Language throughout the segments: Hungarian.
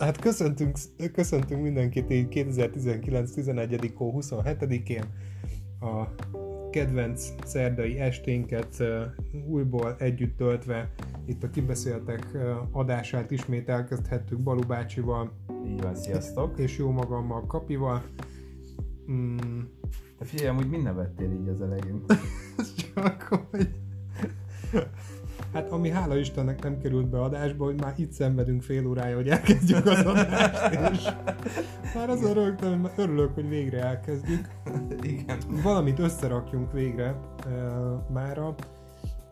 Hát köszöntünk, köszöntünk mindenkit így 2019. 11. hó 27-én a kedvenc szerdai esténket újból együtt töltve itt a kibeszéltek adását ismét elkezdhettük Balu bácsival. Így van, sziasztok! És jó magammal Kapival. Mm. Te figyelj, amúgy mind nevettél így az elején. Csak hogy... Hát ami hála Istennek nem került be adásba, hogy már itt szenvedünk fél órája, hogy elkezdjük az adást, és már az rögtön örülök, hogy végre elkezdjük. Igen. Valamit összerakjunk végre uh, mára,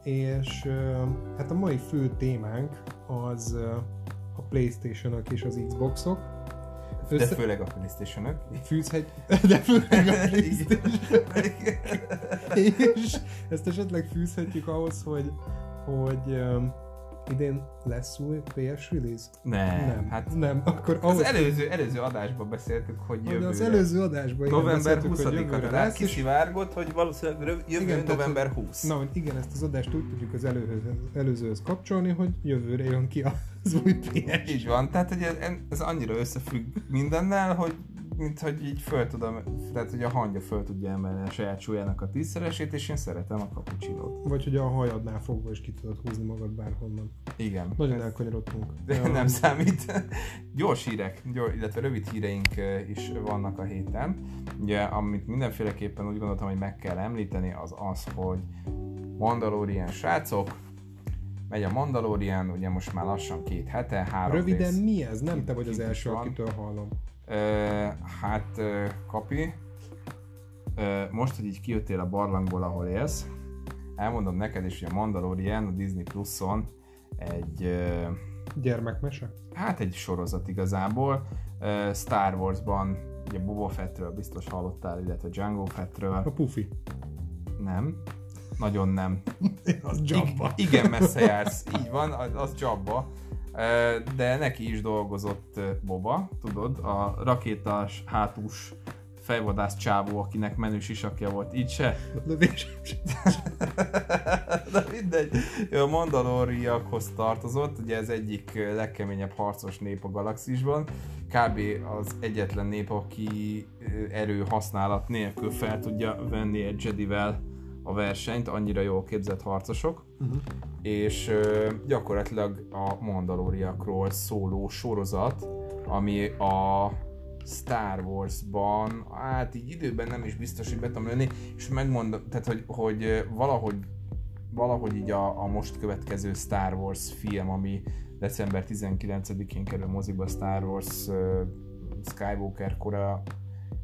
és uh, hát a mai fő témánk az uh, a Playstation-ök és az Xboxok. Össze... De főleg a Playstation-ök. Fűzhegy... De főleg a Playstation és ezt esetleg fűzhetjük ahhoz, hogy hogy idén lesz új PS release? Nem. Nem, hát nem. Akkor ahhoz az előző, előző adásban beszéltük, hogy jövőre. Az előző adásban November 20-a, tehát kiszivárgott, hogy valószínűleg jövő igen, november 20. Na, hogy igen, ezt az adást úgy tudjuk az előhöz, előzőhöz kapcsolni, hogy jövőre jön ki az új PS. Így van, tehát hogy ez, ez annyira összefügg mindennel, hogy mint hogy így föl tudom, tehát hogy a hangja föl tudja emelni a saját súlyának a tízszeresét, és én szeretem a kapucsinót. Vagy hogy a hajadnál fogva is ki tudod húzni magad bárhonnan. Igen. Nagyon elkanyarodtunk. De nem számít. Gyors hírek, gyors, illetve rövid híreink is vannak a héten. Ugye, amit mindenféleképpen úgy gondoltam, hogy meg kell említeni, az az, hogy Mandalorian srácok, megy a Mandalorian, ugye most már lassan két hete, három Röviden rész. mi ez? Nem te vagy az első, van. akitől hallom. Hát, Kapi, most, hogy így kijöttél a barlangból, ahol élsz, elmondom neked is, hogy a Mandalorian a Disney Plus-on egy... Gyermekmese? Hát egy sorozat igazából. Star Wars-ban ugye Boba Fettről biztos hallottál, illetve Django Fettről. A Pufi. Nem. Nagyon nem. az Jabba. I- igen, messze jársz. Így van, az, az Jabba de neki is dolgozott Boba, tudod, a rakétás hátús fejvadász csávó, akinek menő sisakja volt, így se. De mindegy, ő a mandalóriakhoz tartozott, ugye ez egyik legkeményebb harcos nép a galaxisban, kb. az egyetlen nép, aki erő használat nélkül fel tudja venni egy Jedivel a versenyt, annyira jól képzett harcosok, uh-huh. és uh, gyakorlatilag a Mandaloriakról szóló sorozat, ami a Star Wars-ban, hát így időben nem is biztos, hogy be tudom lőni, és megmondom, tehát hogy, hogy valahogy valahogy így a, a most következő Star Wars film, ami december 19-én kerül moziba Star Wars uh, Skywalker kora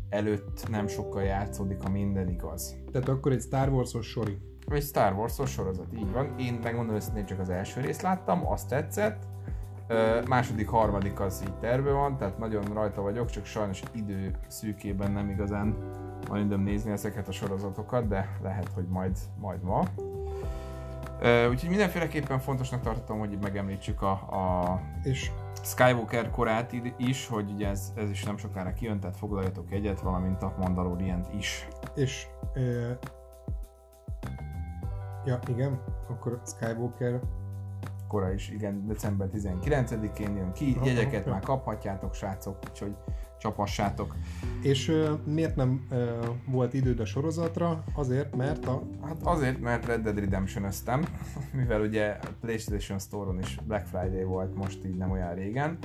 előtt nem sokkal játszódik, ha minden igaz. Tehát akkor egy Star Wars-os sori. Egy Star Wars-os sorozat, így van. Én megmondom őszintén csak az első részt láttam, azt tetszett. Uh, második, harmadik az így terve van, tehát nagyon rajta vagyok, csak sajnos idő szűkében nem igazán időm nézni ezeket a sorozatokat, de lehet, hogy majd, majd ma. Úgyhogy mindenféleképpen fontosnak tartottam, hogy megemlítsük a, a és? Skywalker korát is, hogy ugye ez, ez is nem sokára kijön, tehát foglaljatok egyet, valamint a mandalorian is. És uh, ja, igen, akkor Skywalker. Kora is, igen, december 19-én jön ki, jegyeket már kaphatjátok, srácok, úgyhogy csapassátok. És uh, miért nem uh, volt időd a sorozatra? Azért, mert a... Hát azért, mert Red Dead redemption öztem, mivel ugye a PlayStation Store-on is Black Friday volt most így nem olyan régen,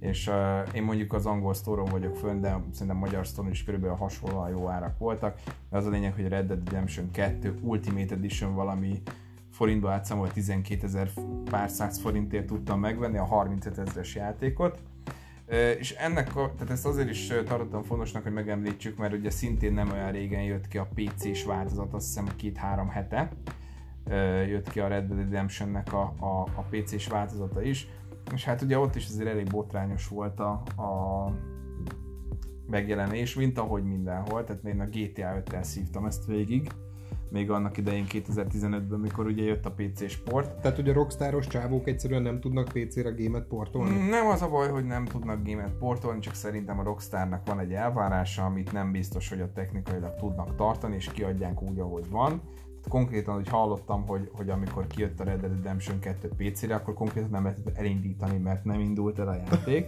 és uh, én mondjuk az angol store vagyok fönn, de szerintem magyar store is körülbelül hasonlóan jó árak voltak. De az a lényeg, hogy Red Dead Redemption 2 Ultimate Edition valami forintba átszámolva 12 ezer pár száz forintért tudtam megvenni a 35 ezeres játékot, és ennek, tehát ezt azért is tartottam fontosnak, hogy megemlítsük, mert ugye szintén nem olyan régen jött ki a PC-s változat, azt hiszem két-három hete jött ki a Red Dead Redemption-nek a, a, a PC-s változata is, és hát ugye ott is azért elég botrányos volt a, a megjelenés, mint ahogy mindenhol, tehát én a GTA 5-tel szívtam ezt végig, még annak idején 2015-ben, mikor ugye jött a PC sport. Tehát ugye rockstaros csávók egyszerűen nem tudnak PC-re gémet portolni? Nem az a baj, hogy nem tudnak gémet portolni, csak szerintem a Rockstarnak van egy elvárása, amit nem biztos, hogy a technikailag tudnak tartani, és kiadják úgy, ahogy van. Konkrétan, hogy hallottam, hogy, hogy amikor kijött a Red Dead Redemption 2 PC-re, akkor konkrétan nem lehetett elindítani, mert nem indult el a játék.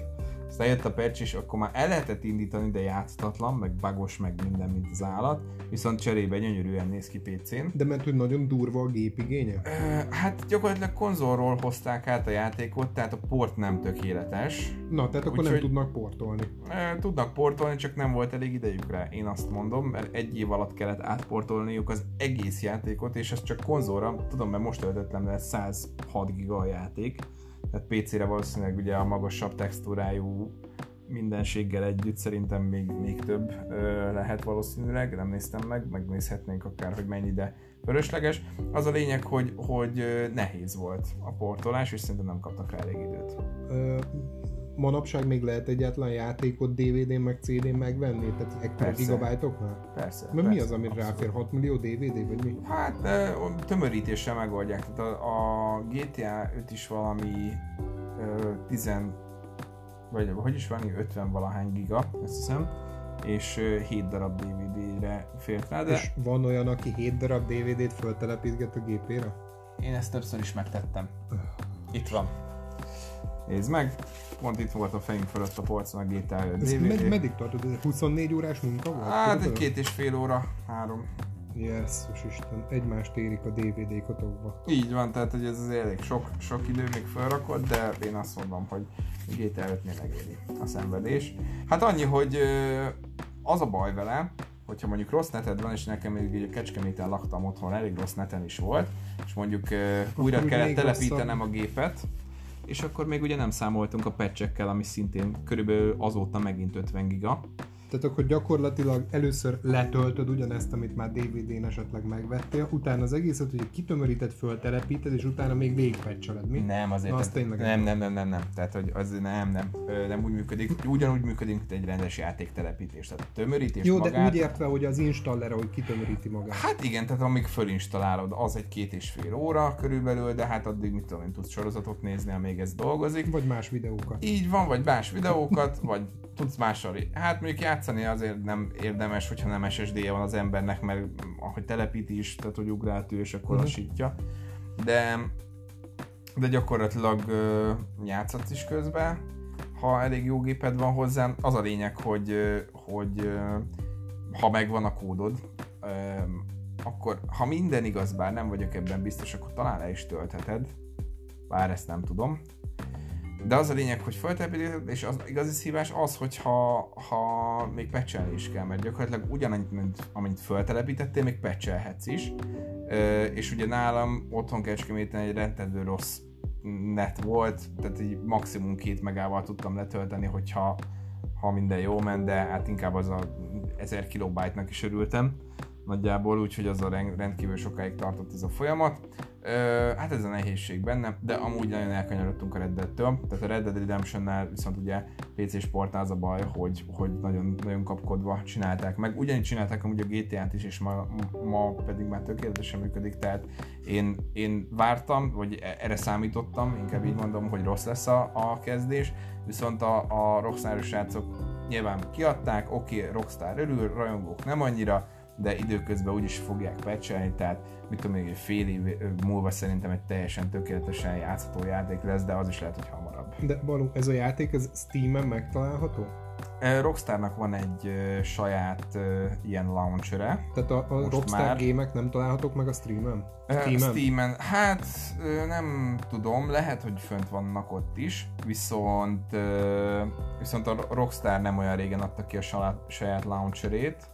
Aztán jött a patch, és akkor már el lehetett indítani, de játszhatatlan, meg bagos, meg minden, mint az állat. Viszont cserébe gyönyörűen néz ki PC-n. De mert hogy nagyon durva a gépigénye? Ö, hát gyakorlatilag konzolról hozták át a játékot, tehát a port nem tökéletes. Na, tehát akkor Úgyhogy- nem tudnak portolni. Ö, Tudnak portolni, csak nem volt elég idejük rá, én azt mondom, mert egy év alatt kellett átportolniuk az egész játékot, és ez csak konzolra, tudom, mert most töltöttem le 106 giga a játék, tehát PC-re valószínűleg ugye a magasabb textúrájú mindenséggel együtt szerintem még, még több ö, lehet valószínűleg, nem néztem meg, megnézhetnénk akár, hogy mennyi, de fölösleges. Az a lényeg, hogy, hogy nehéz volt a portolás, és szerintem nem kaptak rá elég időt. Ö, manapság még lehet egyáltalán játékot DVD-n meg CD-n megvenni? Tehát ekkora gigabájtoknál? Persze. Mert mi persze, az, amire abszolút. ráfér? 6 millió DVD, vagy mi? Hát tömörítéssel megoldják. Tehát a, a GTA 5 is valami ö, 10 vagy hogy is van, 50 valahány giga, azt hiszem, és ö, 7 darab DVD-re fért rá, de És van olyan, aki 7 darab DVD-t föltelepítget a gépére? én ezt többször is megtettem. Itt van. Nézd meg, pont itt volt a fejünk fölött a polcon a GTA 5 DVD. med- meddig tartott? Ez 24 órás munka volt? Hát egy két és fél óra, három. Jesszus Isten, egymást érik a DVD kotokba. Így van, tehát hogy ez az elég sok, sok idő még felrakott, de én azt mondom, hogy GTA 5-nél megéri a szenvedés. Hát annyi, hogy az a baj vele, hogyha mondjuk rossz neted van, és nekem még a Kecskeméten laktam otthon, elég rossz neten is volt, és mondjuk ö, újra kellett telepítenem a gépet, és akkor még ugye nem számoltunk a patchekkel, ami szintén körülbelül azóta megint 50 giga. Tehát akkor gyakorlatilag először letöltöd ugyanezt, amit már DVD-n esetleg megvettél, utána az egészet ugye kitömöríted, föltelepíted, és utána még végigpatcholod, mi? Nem, azért. Na, az tényleg nem, nem, nem, nem, nem. Tehát, hogy az nem, nem, nem úgy működik. Ugyanúgy működik, mint egy rendes játéktelepítés. Tehát a tömörítés Jó, magát... de úgy értve, hogy az installer, hogy kitömöríti magát. Hát igen, tehát amíg fölinstalálod, az egy két és fél óra körülbelül, de hát addig mit tudom én, tudsz sorozatot nézni, amíg ez dolgozik. Vagy más videókat. Így van, vagy más videókat, vagy tudsz mással. Hát mondjuk játszani azért nem érdemes, hogyha nem SSD-je van az embernek, mert ahogy telepíti is, tehát hogy ugráltő, és akkor Mhm. lassítja. De, de gyakorlatilag játszhatsz is közben, ha elég jó géped van hozzá. Az a lényeg, hogy, hogy ha megvan a kódod, akkor ha minden igaz, bár nem vagyok ebben biztos, akkor talán le is töltheted. Bár ezt nem tudom. De az a lényeg, hogy feltelepíted, és az igazi szívás az, hogy ha, ha még patchelni is kell, mert gyakorlatilag ugyanannyit, mint amennyit feltelepítettél, még patchelhetsz is. És ugye nálam otthon Kecskeméten egy rendkívül rossz net volt, tehát így maximum két megával tudtam letölteni, hogyha ha minden jó ment, de hát inkább az a 1000 kilobájtnak is örültem nagyjából, úgyhogy az a ren- rendkívül sokáig tartott ez a folyamat. Ö, hát ez a nehézség benne, de amúgy nagyon elkanyarodtunk a Red Dead-től, tehát a Red Dead Redemption-nel viszont ugye PC sportnál az a baj, hogy, hogy nagyon, nagyon kapkodva csinálták meg. Ugyanígy csinálták amúgy a GTA-t is, és ma, ma pedig már tökéletesen működik, tehát én, én vártam, vagy e- erre számítottam, inkább így mondom, hogy rossz lesz a, a kezdés, viszont a, a Rockstar srácok nyilván kiadták, oké, okay, Rockstar örül, rajongók nem annyira, de időközben úgyis fogják patchelni, tehát mit tudom még egy fél év múlva szerintem egy teljesen tökéletesen játszható játék lesz, de az is lehet, hogy hamarabb. De Balú, ez a játék, ez Steam-en megtalálható? Rockstarnak van egy ö, saját ö, ilyen launchere. Tehát a, a Rockstar már. gémek nem találhatók meg a streamen? Steam-en? Steam-en. Hát ö, nem tudom, lehet, hogy fönt vannak ott is, viszont ö, viszont a Rockstar nem olyan régen adta ki a saját, saját launcherét,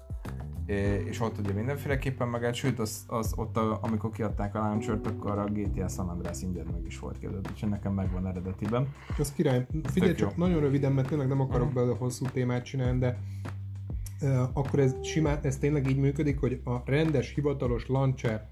és ott ugye mindenféleképpen meg, sőt, az, az ott, a, amikor kiadták a launchert, akkor a GTA San Andreas ingyen meg is volt képzeld, úgyhogy nekem megvan eredetiben. Az király. Figyelj Tök csak jó. nagyon röviden, mert tényleg nem akarok Mhm. belőle hosszú témát csinálni, de uh, akkor ez simán, ez tényleg így működik, hogy a rendes, hivatalos launcher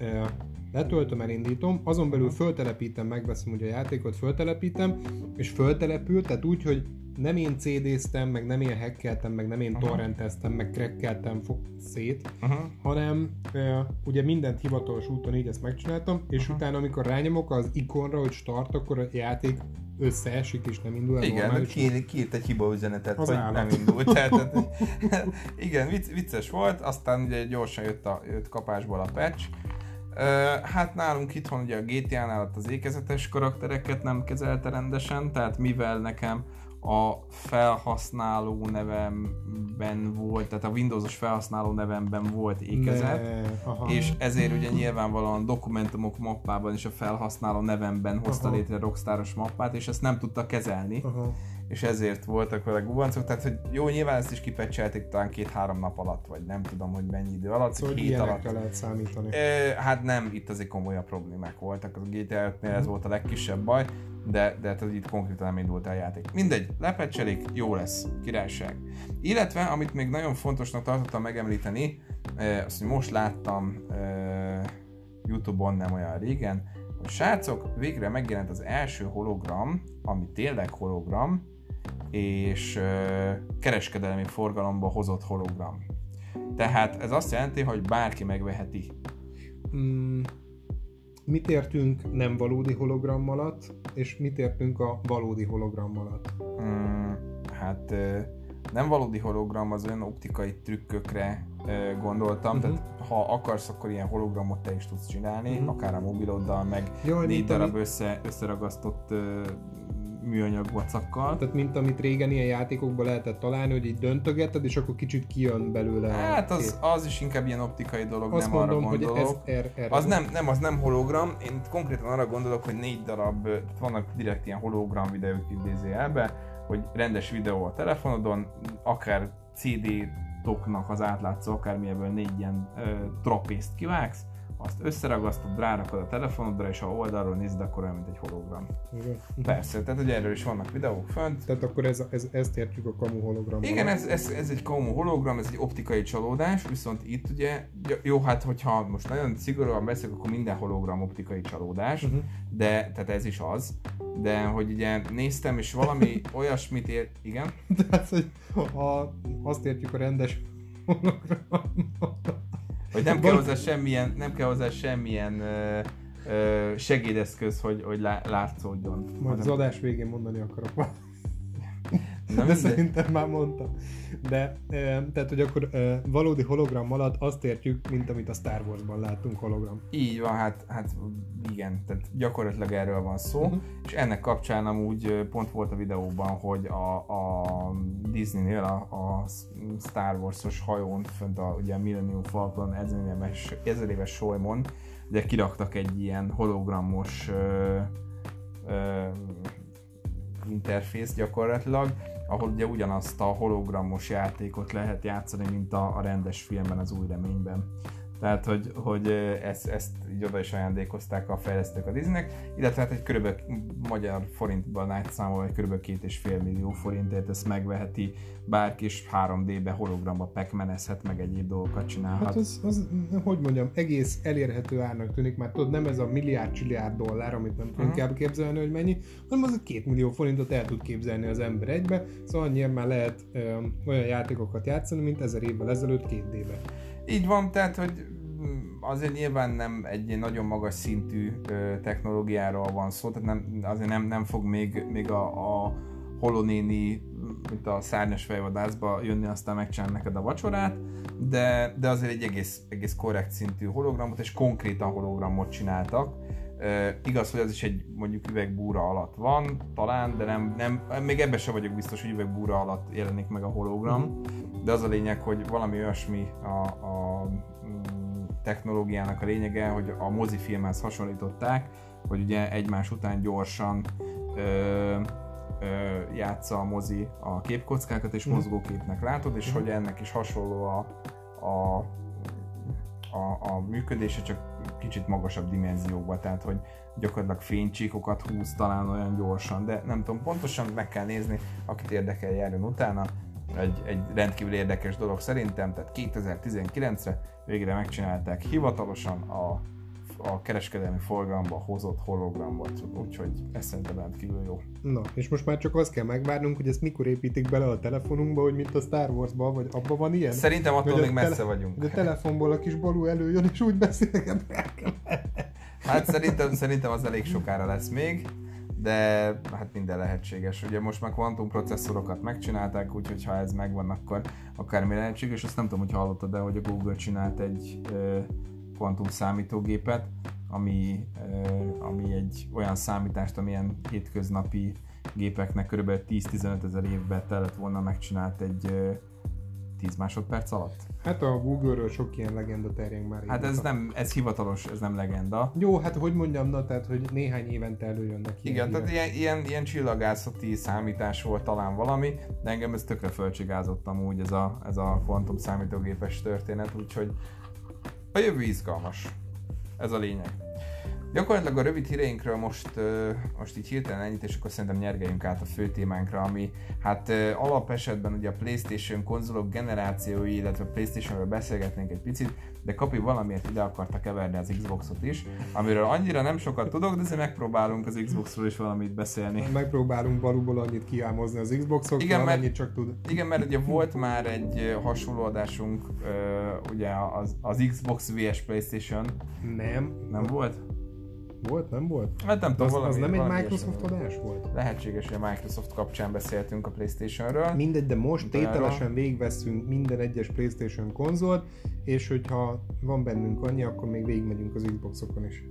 uh, letöltöm, elindítom, azon belül föltelepítem, megveszem ugye a játékot, föltelepítem, és föltelepül, tehát úgy, hogy nem én CD-ztem, meg nem én hackeltem, meg nem én Aha. torrenteztem, meg crackeltem fog szét, Uh-huh. hanem uh, ugye mindent hivatalos úton így ezt megcsináltam, és Aha. utána amikor rányomok az ikonra, hogy start, akkor a játék összeesik és nem indul el Igen, de normálisan. kiírt, egy hiba üzenetet, Az hogy állat. nem indult. Tehát, igen, vicc, vicces volt, aztán ugye gyorsan jött, a, jött kapásból a patch. Uh, hát nálunk itthon ugye a GTA-nál az ékezetes karaktereket nem kezelte rendesen, tehát mivel nekem a felhasználó nevemben volt, tehát a Windowsos felhasználó nevemben volt ékezet, Ne, és ezért ugye nyilvánvalóan dokumentumok mappában is a felhasználó nevemben hozta Aha. létre Rockstaros mappát, és ezt nem tudta kezelni, Aha. És ezért voltak vele gubancok, tehát hogy jó, nyilván ezt is kipecselték talán két-három nap alatt, vagy nem tudom, hogy mennyi idő alatt, Szóval hét alatt. lehet számítani. Ö, hát nem, itt azért komolyabb problémák voltak. A GTA 5-nél ez volt a legkisebb baj, de, de hát itt konkrétan nem indult el játék. Mindegy, lepecselik, jó lesz, királyság. Illetve, amit még nagyon fontosnak tartottam megemlíteni, ö, azt, hogy most láttam ö, Youtube-on nem olyan régen, hogy srácok, végre megjelent az első hologram, ami tényleg hologram, és kereskedelmi forgalomba hozott hologram. Tehát ez azt jelenti, hogy bárki megveheti. Mm, mit értünk nem valódi hologram alatt, és mit értünk a valódi hologram alatt? Mm, hát nem valódi hologram, az olyan optikai trükkökre gondoltam, Mhm. tehát ha akarsz, akkor ilyen hologramot te is tudsz csinálni, Mhm. akár a mobiloddal, meg Jaj, négy darab ami- össze, összeragasztott műanyag vacakkal. Tehát mint amit régen ilyen játékokban lehetett találni, hogy így döntögeted, és akkor kicsit kijön belőle. Hát az, az is inkább ilyen optikai dolog, Azt nem arra mondom, hogy gondolok. ez er, erre Az nem, nem, az nem hologram, én konkrétan arra gondolok, hogy négy darab, vannak direkt ilyen hologram videók idézőjelbe, hogy rendes videó a telefonodon, akár CD toknak az átlátszó, akármilyenből négy ilyen ö, trapészt kivágsz, azt összeragasztod, rárakod a telefonodra, és ha oldalról nézed, akkor olyan, mint egy hologram. Igen. Persze, tehát ugye erről is vannak videók fönt, Tehát akkor ez, ez, ezt értjük a kamu hologram igen, ez, ez, ez egy komo hologram, ez egy optikai csalódás, viszont itt ugye, jó, hát hogyha most nagyon szigorúan beszélek, akkor minden hologram optikai csalódás, Mhm. de, tehát ez is az, de hogy ugye néztem, és valami olyasmit ér, igen, Tehát, hogy ha azt értjük a rendes hologram hogy nem kell hozzá semmilyen, nem kell hozzá semmilyen ö, ö, segédeszköz, hogy, hogy lá, látszódjon. Majd az adás végén mondani akarok valamit. Na De szerintem már mondtam. De, tehát, hogy akkor valódi hologram alatt azt értjük, mint amit a Star Wars-ban láttunk hologram. Így van, hát, hát igen, tehát gyakorlatilag erről van szó, Mhm. és ennek kapcsán amúgy pont volt a videóban, hogy a, a Disneynél a, a Star Wars-os hajón, fönt a, ugye a Millennium Falcon ezer éves, ezer éves solymon, ugye kiraktak egy ilyen hologramos ö, ö, interfész gyakorlatilag, ahol ugye ugyanazt a hologramos játékot lehet játszani, mint a, a rendes filmben, az új reményben. Tehát, hogy, hogy ezt, ezt így oda is ajándékozták a fejlesztők a Disneynek, illetve hát egy körülbelül magyar forintban átszámolva egy körülbelül két és fél millió forintért ezt megveheti bárki, és 3D-be hologramba pekmenezhet, meg egyéb dolgokat csinálhat. Hát az, az, hogy mondjam, egész elérhető árnak tűnik, már tudod, nem ez a milliárd csilliárd dollár, amit nem tudunk Mhm. elképzelni, hogy mennyi, hanem az a két millió forintot el tud képzelni az ember egybe, szóval annyian már lehet ö, olyan játékokat játszani, mint ezer évvel ezelőtt két D-be. Így van, tehát, hogy mm, azért nyilván nem egy nagyon magas szintű technológiáról van szó, tehát nem, azért nem, nem fog még, még a, a holonéni, mint a szárnyas fejvadászba jönni, aztán megcsinálni neked a vacsorát, de, de azért egy egész, egész korrekt szintű hologramot, és konkrétan hologramot csináltak. Igaz, hogy az is egy mondjuk üvegbúra alatt van, talán, de nem, nem még ebben sem vagyok biztos, hogy üvegbúra alatt jelenik meg a hologram, de az a lényeg, hogy valami olyasmi a, a mm, technológiának a lényege, hogy a mozifilmhez hasonlították, hogy ugye egymás után gyorsan ö, ö, játsza a mozi a képkockákat, és Mhm. mozgóképnek látod, és Mhm. hogy ennek is hasonló a, a, a, a működése, csak kicsit magasabb dimenziókban, tehát hogy gyakorlatilag fénycsíkokat húz talán olyan gyorsan, de nem tudom, pontosan meg kell nézni, akit érdekel járjon utána, egy, egy rendkívül érdekes dolog szerintem, tehát 2019-re végre megcsinálták hivatalosan a, a kereskedelmi forgalomba hozott hologramot, úgyhogy ez szerintem rendkívül jó. Na, és most már csak azt kell megvárnunk, hogy ezt mikor építik bele a telefonunkba, hogy mint a Star Wars-ban, vagy abban van ilyen? Szerintem attól Hogy még messze tele- vagyunk. De a telefonból a kis balú előjön, és úgy beszélget. Hát szerintem, szerintem az elég sokára lesz még, de hát minden lehetséges. Ugye most már kvantum processzorokat megcsinálták, úgyhogy ha ez megvan, akkor akármi lehetséges. Azt nem tudom, hogy hallottad de hogy a Google csinált egy ö, kvantum számítógépet, ami, ö, ami egy olyan számítást, amilyen hétköznapi gépeknek kb. 10-15 ezer évben kellett volna megcsinált egy ö, 10 másodperc alatt. Hát a Google-ről sok ilyen legenda terjeng már. Hát ez nem, ez hivatalos, ez nem legenda. Jó, hát hogy mondjam, na, tehát, hogy néhány évente előjönnek ilyen Igen, tehát hírek. ilyen, ilyen, ilyen csillagászati számítás volt talán valami, de engem ez tökre fölcsigázott amúgy ez a, ez a kvantum számítógépes történet, úgyhogy a jövő izgalmas. Ez a lényeg. Gyakorlatilag a rövid híreinkről most, most így hirtelen ennyit, és akkor szerintem nyergeljünk át a fő témánkra, ami hát alapesetben ugye a Playstation konzolok generációi, illetve Playstationről beszélgetnénk egy picit, de Kapi valamiért ide akarta keverni az Xboxot is, amiről annyira nem sokat tudok, de azért megpróbálunk az Xboxról is valamit beszélni. Megpróbálunk balúból annyit kiámozni az Xboxokról, Igen, mert- amennyit csak tud. Igen, mert ugye volt már egy hasonló adásunk, ugye az, az Xbox vs Playstation, Nem. nem volt? Volt, nem volt? Hát nem tudom, Az, valami, az nem egy Microsoft adás volt? Lehetséges, hogy a Microsoft kapcsán beszéltünk a Playstation-ről. Mindegy, de most De tételesen végigveszünk minden egyes Playstation konzolt, és hogyha van bennünk annyi, akkor még végigmegyünk az Xboxokon is.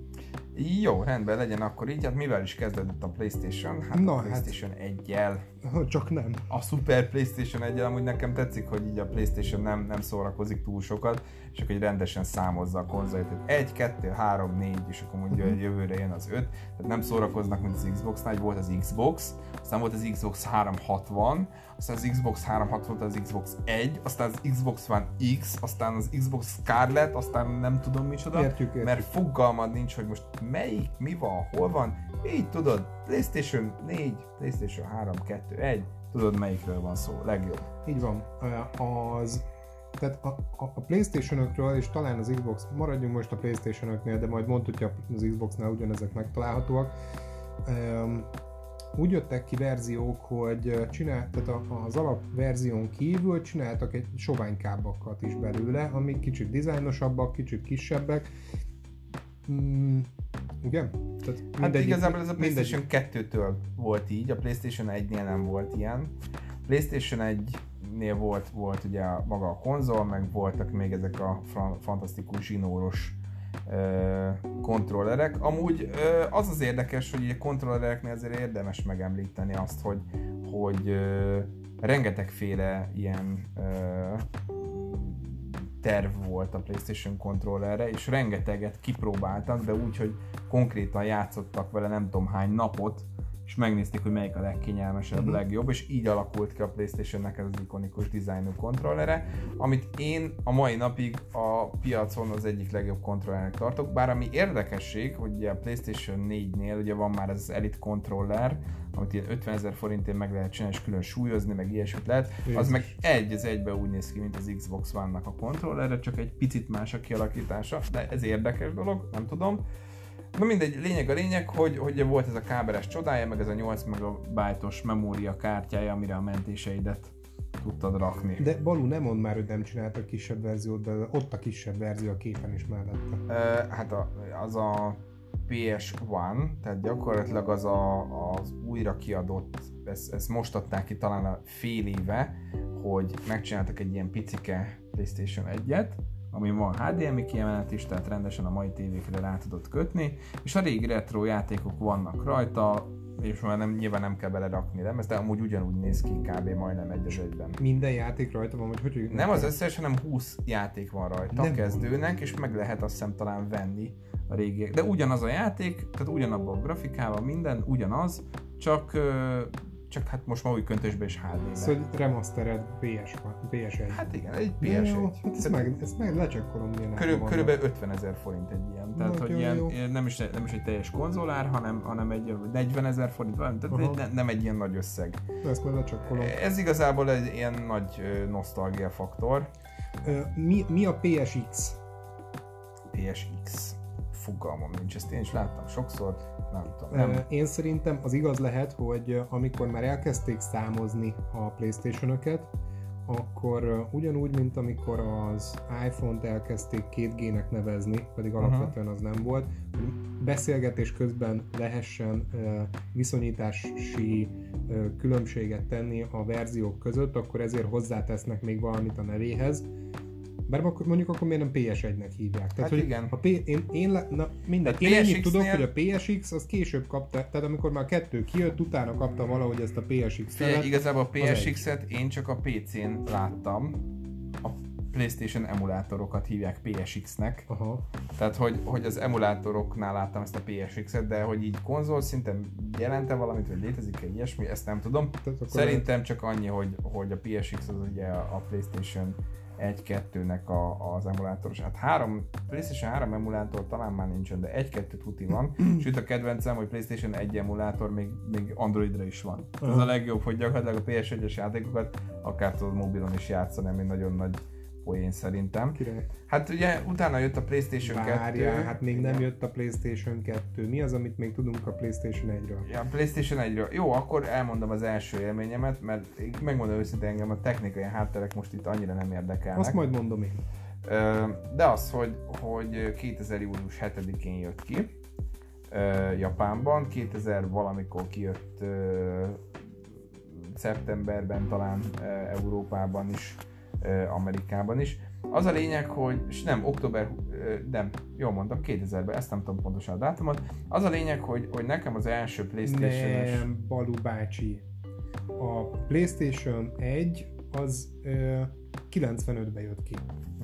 Jó, rendben legyen akkor így. Hát mivel is kezdődött a Playstation? Hát Na, a hát. Playstation 1-jel. Csak nem. A Super Playstation 1 amúgy nekem tetszik, hogy így a Playstation nem, nem szórakozik túl sokat, és akkor így rendesen számozza a konzolt, hogy 1, 2, 3, 4, és akkor mondja, hogy jövőre jön az 5. Tehát nem szórakoznak, mint az Xbox-nál, volt az Xbox, aztán volt az Xbox 360, aztán az Xbox 360 volt az Xbox 1, aztán az Xbox One X, aztán az Xbox Scarlet, aztán nem tudom micsoda. Értjük, értjük. Mert fogalmad nincs, hogy most melyik, mi van, hol van. Így tudod, PlayStation 4, PlayStation 3, 2, 1, tudod melyikről van szó, legjobb. Így van. Az tehát a, a, a Playstation-ökről, és talán az Xbox, maradjunk most a Playstation-öknél, de majd hogy az Xbox-nál ugyanezek megtalálhatóak. Úgy jöttek ki verziók, hogy csinál, tehát az alapverzión kívül csináltak egy soványkábbakat is belőle, amik kicsit dizájnosabbak, kicsit kisebbek. Mm, ugye? Tehát Hát mindegyik- igazából ez a mindegyik- PlayStation 2-től volt így, a PlayStation 1-nél nem volt ilyen. PlayStation 1-nél volt, volt ugye maga a konzol, meg voltak még ezek a fantasztikus zsinóros kontrollerek. Amúgy az az érdekes, hogy a kontrollereknél azért érdemes megemlíteni azt, hogy, hogy rengetegféle ilyen terv volt a PlayStation kontrollerre, és rengeteget kipróbáltak, de úgy, hogy konkrétan játszottak vele nem tudom hány napot, és megnézték, hogy melyik a legkényelmesebb, uh-huh. legjobb, és így alakult ki a Playstation-nek ez az ikonikus dizájnú kontrollere, amit én a mai napig a piacon az egyik legjobb kontrollernek tartok, bár ami érdekesség, hogy a Playstation 4-nél ugye van már ez az Elite controller, amit ilyen 50 ezer forintért meg lehet csinálni, és külön súlyozni, meg ilyesmit lehet, az Jézus. meg egy az egybe úgy néz ki, mint az Xbox One-nak a kontrollerre, csak egy picit más a kialakítása, de ez érdekes dolog, nem tudom. Na mindegy, lényeg a lényeg, hogy, hogy volt ez a kábeles csodája, meg ez a 8 megabájtos memória kártyája, amire a mentéseidet tudtad rakni. De Balú, nem mond már, hogy nem csináltak kisebb verziót, de ott a kisebb verzió a képen is mellette. Ö, hát a, az a PS1, tehát gyakorlatilag az a, az újra kiadott, ezt, ezt most adták ki talán a fél éve, hogy megcsináltak egy ilyen picike PlayStation 1-et, ami van HDMI kiemelet is, tehát rendesen a mai tévékre rá tudod kötni, és a régi retro játékok vannak rajta, és már nem, nyilván nem kell belerakni lemezt, de amúgy ugyanúgy néz ki kb. majdnem egy az egyben. Minden játék rajta van, vagy hogy hívják? Nem az összes, hanem 20 játék van rajta Nem kezdőnek, és meg lehet azt hiszem talán venni a régiek. De ugyanaz a játék, tehát ugyanabban a grafikában minden, ugyanaz, csak, csak hát most már új köntösben is HD-ben. Szóval hogy remastered PS, PS1. Hát igen, egy Ja, PS1. jó, hát ezt meg, ezt meg lecsekkolom milyen Körül, körülbelül 50 ezer forint egy ilyen. Tehát, Nagyon hogy ilyen, jó. nem, is, nem is egy teljes konzolár, hanem, hanem egy 40 ezer forint, valami, tehát Aha. ne, nem egy ilyen nagy összeg. Ezt majd lecsekkolom. Ez igazából egy ilyen nagy nosztalgia faktor. Mi, mi a PSX? PSX. Fogalmam nincs, ezt én is láttam sokszor, nem tudom. Nem. Én szerintem az igaz lehet, hogy amikor már elkezdték számozni a Playstation-öket, akkor ugyanúgy, mint amikor az iPhone-t elkezdték 2G-nek nevezni, pedig alapvetően az nem volt, hogy beszélgetés közben lehessen viszonyítási különbséget tenni a verziók között, akkor ezért hozzátesznek még valamit a nevéhez. Bár akkor, mondjuk akkor miért nem PS1-nek hívják? Tehát, Hát hogy igen. A P, én, én, le, na mindegy, A én PSX-nél tudok, hogy a PSX az később kapta, tehát amikor már kettő kijött, utána kapta valahogy ezt a PSX Figyelj, felet. igazából a PSX-et én csak a PC-n láttam. A PlayStation emulátorokat hívják PSX-nek. Aha. Tehát, hogy, hogy az emulátoroknál láttam ezt a PSX-et, de hogy így konzol szinten jelente valamit, vagy létezik egy ilyesmi, ezt nem tudom. Szerintem csak annyi, hogy, hogy a PSX az ugye a PlayStation 1-2-nek a, az emulátoros. Hát három, PlayStation 3 emulátor talán már nincsen, de 1-2 tuti van. Sőt a kedvencem, hogy PlayStation 1 emulátor még, még Androidra is van. Ez a legjobb, hogy gyakorlatilag a PS1-es játékokat akár tudod mobilon is játszani, ami nagyon nagy poén szerintem. Király. Hát ugye utána jött a PlayStation 2. Várjál, hát még nem jött a PlayStation 2. Mi az, amit még tudunk a PlayStation 1-ről? Ja, PlayStation 1-ről. Jó, akkor elmondom az első élményemet, mert megmondom őszintén engem a technikai hátterek most itt annyira nem érdekelnek. Azt majd mondom én. De az, hogy, hogy 2000. július 7-én jött ki Japánban, 2000 valamikor kijött szeptemberben talán Európában is, Amerikában is. Az a lényeg, hogy, nem, október, nem, jól mondtam, 2000-ben, ezt nem tudom pontosan a dátumot. Az a lényeg, hogy, hogy nekem az első Playstation-es... Nem, Balú bácsi. A PlayStation 1 az ö, 95-ben jött ki.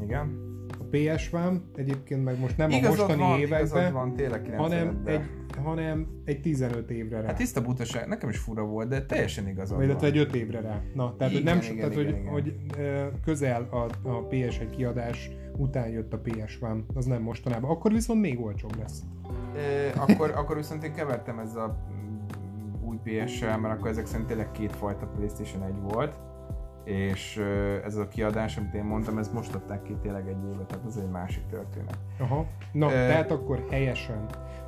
Igen. A PS One egyébként meg most nem Igazad a mostani van, években, van, tényleg hanem 95-ben. egy, hanem egy 15 évre rá. Hát tiszta butaság, nekem is fura volt, de teljesen igazad Vagy illetve egy 5 évre rá. Na, tehát, hogy Igen, nem, igen, tehát, igen, hogy, igen. hogy közel a, a PS1 kiadás után jött a PS One, az nem mostanában. Akkor viszont még olcsóbb lesz. Ö, akkor, akkor viszont én kevertem ezzel a mm, új PS-sel, mert akkor ezek szerint tényleg kétfajta PlayStation 1 volt, és ez a kiadás, amit én mondtam, ez most adták ki tényleg egy éve, tehát ez egy másik történet. Aha. Na, Ö, tehát akkor helyesen.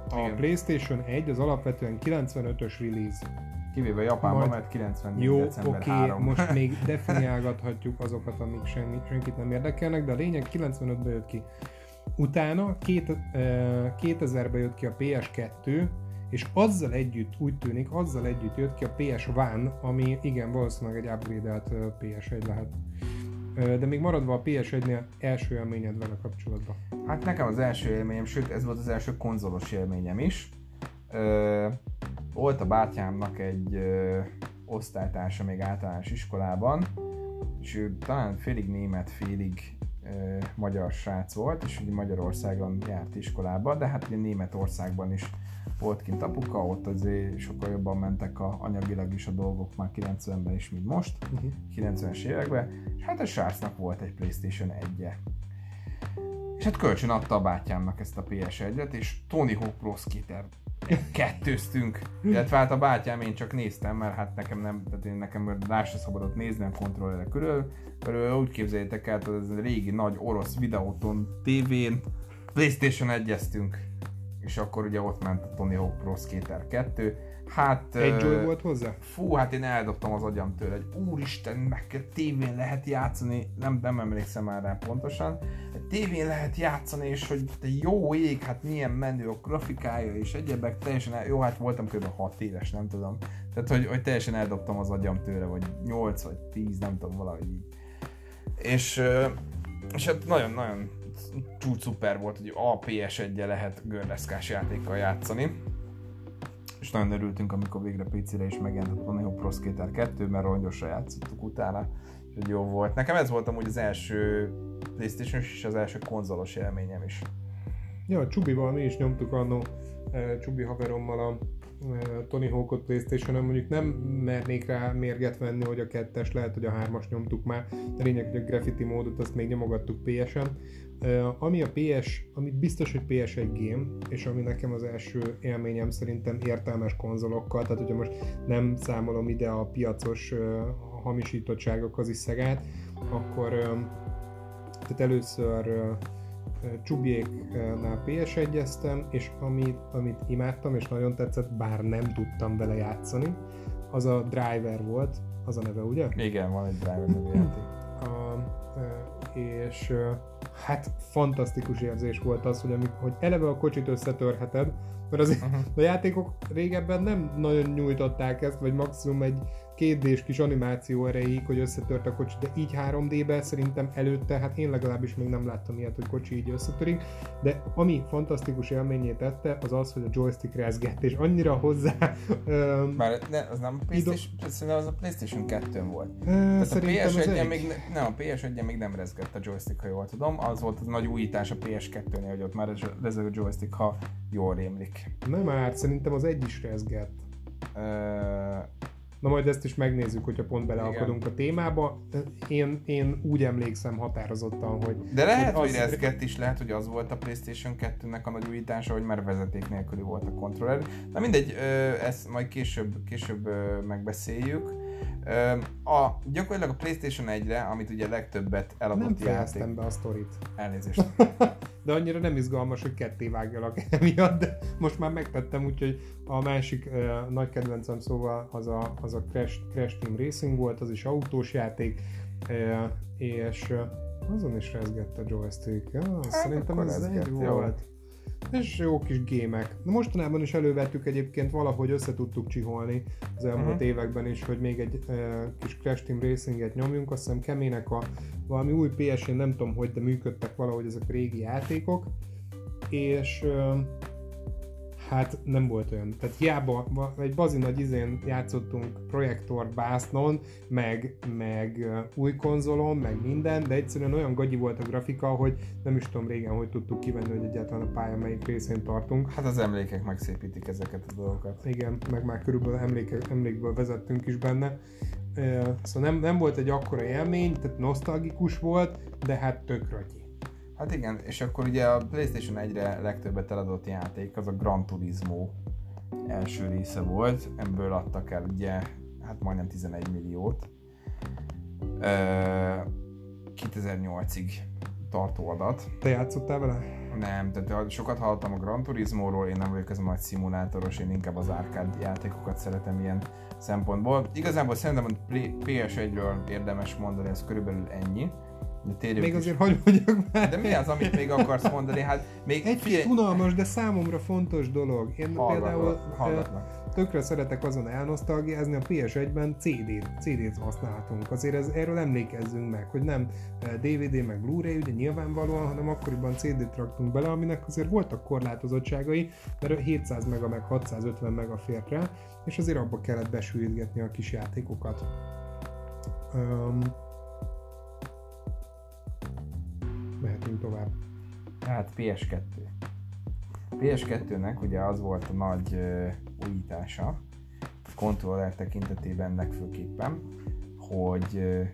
A igen. PlayStation 1 az alapvetően 95-ös release. Kivéve Japánban, Majd- mert 94. Jó, december oké, 3. most még definiálgathatjuk azokat, amik semmi, senkit nem érdekelnek, de a lényeg 95-ben jött ki. Utána két, uh, 2000-ben jött ki a PS2, és azzal együtt, úgy tűnik, azzal együtt jött ki a PS One, ami igen, valószínűleg egy upgrade-elt ö, PS1 lehet. De még maradva a PS1-nél első élményed vele kapcsolatban. Hát nekem az első élményem, sőt ez volt az első konzolos élményem is. Ö, volt a bátyámnak egy ö, osztálytársa még általános iskolában, és ő talán félig német, félig ö, magyar srác volt, és ugye Magyarországon járt iskolába, de hát ugye Németországban is volt kint apuka, ott azért sokkal jobban mentek a, anyagilag is a dolgok már 90-ben is, mint most. Uh-huh. 90-es években, és hát a srácnak volt egy Playstation 1 -e. És hát kölcsön adta a bátyámnak ezt a PS1-et, és Tony Hawk Pro Skater kettőztünk, illetve hát a bátyám én csak néztem, mert hát nekem nem, tehát én nekem rá se szabadott nézni a kontrollerre körül, ő úgy képzeljétek el, hogy ez egy régi nagy orosz videóton tévén Playstation 1 és akkor ugye ott ment a Tony Hawk Pro Skater 2. Hát... Egy Joy volt hozzá? Fú, hát én eldobtam az agyam tőle, hogy úristen, meg tévén lehet játszani, nem, nem emlékszem már rá pontosan, tévén lehet játszani, és hogy te jó ég, hát milyen menő a grafikája és egyebek, teljesen, el, jó, hát voltam kb. 6 éves, nem tudom, tehát hogy, hogy teljesen eldobtam az agyam tőle, vagy 8 vagy 10, nem tudom, valahogy így. És, és hát nagyon-nagyon csúcs szuper volt, hogy a PS1-je lehet görleszkás játékkal játszani és nagyon örültünk, amikor végre PC-re is megjelent a Tony Hawk Pro Skater 2, mert olyan gyorsan játszottuk utána, úgyhogy jó volt. Nekem ez volt amúgy az első playstation és az első konzolos élményem is. Ja, Csubival mi is nyomtuk annó, eh, Csubi haverommal a eh, Tony Hawkot Playstation-on, mondjuk nem mernék rá mérget venni, hogy a kettes, lehet, hogy a hármas nyomtuk már, de lényeg, hogy a graffiti módot azt még nyomogattuk PS-en. Ami a PS, ami biztos, hogy PS1 game, és ami nekem az első élményem szerintem értelmes konzolokkal, tehát hogyha most nem számolom ide a piacos eh, hamisítottságok is szegát, akkor eh, tehát először eh, Csubiéknál ps 1 és amit, amit imádtam és nagyon tetszett, bár nem tudtam vele játszani, az a Driver volt, az a neve, ugye? Igen, van egy Driver nevű játék. A, és hát fantasztikus érzés volt az, hogy, amik, hogy eleve a kocsit összetörheted, mert az, Uh-huh. a játékok régebben nem nagyon nyújtották ezt, vagy maximum egy 2D-s kis animáció erejéig, hogy összetört a kocsi, de így 3D-be szerintem előtte, hát én legalábbis még nem láttam ilyet, hogy kocsi így összetörik, de ami fantasztikus élményét tette, az az, hogy a joystick rezgett, és annyira hozzá... Um, Már ne, az nem a PlayStation, ido... az a PlayStation 2 volt. Tehát a PS1 még, ne, nem, a PS1 még nem rezgett a joystick, ha jól tudom, az volt az nagy újítás a PS2-nél, hogy ott már rezeg a joystick, ha jól rémlik. Nem már, szerintem az egy is rezgett. Uh, Na majd ezt is megnézzük, hogyha pont beleakadunk a témába. Én, én úgy emlékszem határozottan, hogy... De lehet, hogy, az... hogy ez is lehet, hogy az volt a PlayStation 2-nek a nagy újítása, hogy már vezeték nélküli volt a kontroller. Na mindegy, ezt majd később, később megbeszéljük. A, gyakorlatilag a PlayStation 1-re, amit ugye legtöbbet eladott Nem játék... be a sztorit. Elnézést. de annyira nem izgalmas, hogy ketté vágjalak emiatt, de most már megtettem, úgyhogy a másik uh, nagy kedvencem szóval az a, az a Crash, Crash Team Racing volt, az is autós játék, uh, és uh, azon is rezgett a joystick. Ja, hát, szerintem ez egy volt. És jó kis gémek. Mostanában is elővettük egyébként, valahogy össze tudtuk csiholni az elmúlt uh-huh. években is, hogy még egy uh, kis Crash Team Racinget nyomjunk. Azt hiszem Kemének a valami új ps nem tudom hogy, de működtek valahogy ezek a régi játékok. És uh, hát nem volt olyan. Tehát hiába egy bazi nagy izén játszottunk projektor básznon, meg, meg új konzolon, meg minden, de egyszerűen olyan gagyi volt a grafika, hogy nem is tudom régen, hogy tudtuk kivenni, hogy egyáltalán a pálya melyik részén tartunk. Hát az emlékek megszépítik ezeket a dolgokat. Igen, meg már körülbelül emlékek, emlékből vezettünk is benne. Szóval nem, nem volt egy akkora élmény, tehát nosztalgikus volt, de hát tök ragyi. Hát igen, és akkor ugye a PlayStation 1-re legtöbbet eladott játék az a Gran Turismo első része volt, ebből adtak el ugye hát majdnem 11 milliót. 2008-ig tartó adat. Te játszottál vele? Nem, tehát sokat hallottam a Gran Turismo-ról, én nem vagyok ez a nagy szimulátoros, én inkább az arcade játékokat szeretem ilyen szempontból. Igazából szerintem a PS1-ről érdemes mondani, ez körülbelül ennyi. De még azért hogy mondjak már. De mi az, amit még akarsz mondani? Hát még egy kis unalmas, de számomra fontos dolog. Én hallgatlak, például hallgatlak. tökre szeretek azon elnosztalgiázni, a PS1-ben CD-t, CD-t használhatunk. Azért ez, erről emlékezzünk meg, hogy nem DVD meg Blu-ray, ugye nyilvánvalóan, hanem akkoriban CD-t raktunk bele, aminek azért voltak korlátozottságai, mert 700 mega meg 650 mega fért rá, és azért abba kellett besűrítgetni a kis játékokat. Um, mehetünk tovább. Hát PS2. PS2-nek ugye az volt a nagy uh, újítása, kontroller tekintetében legfőképpen, hogy uh,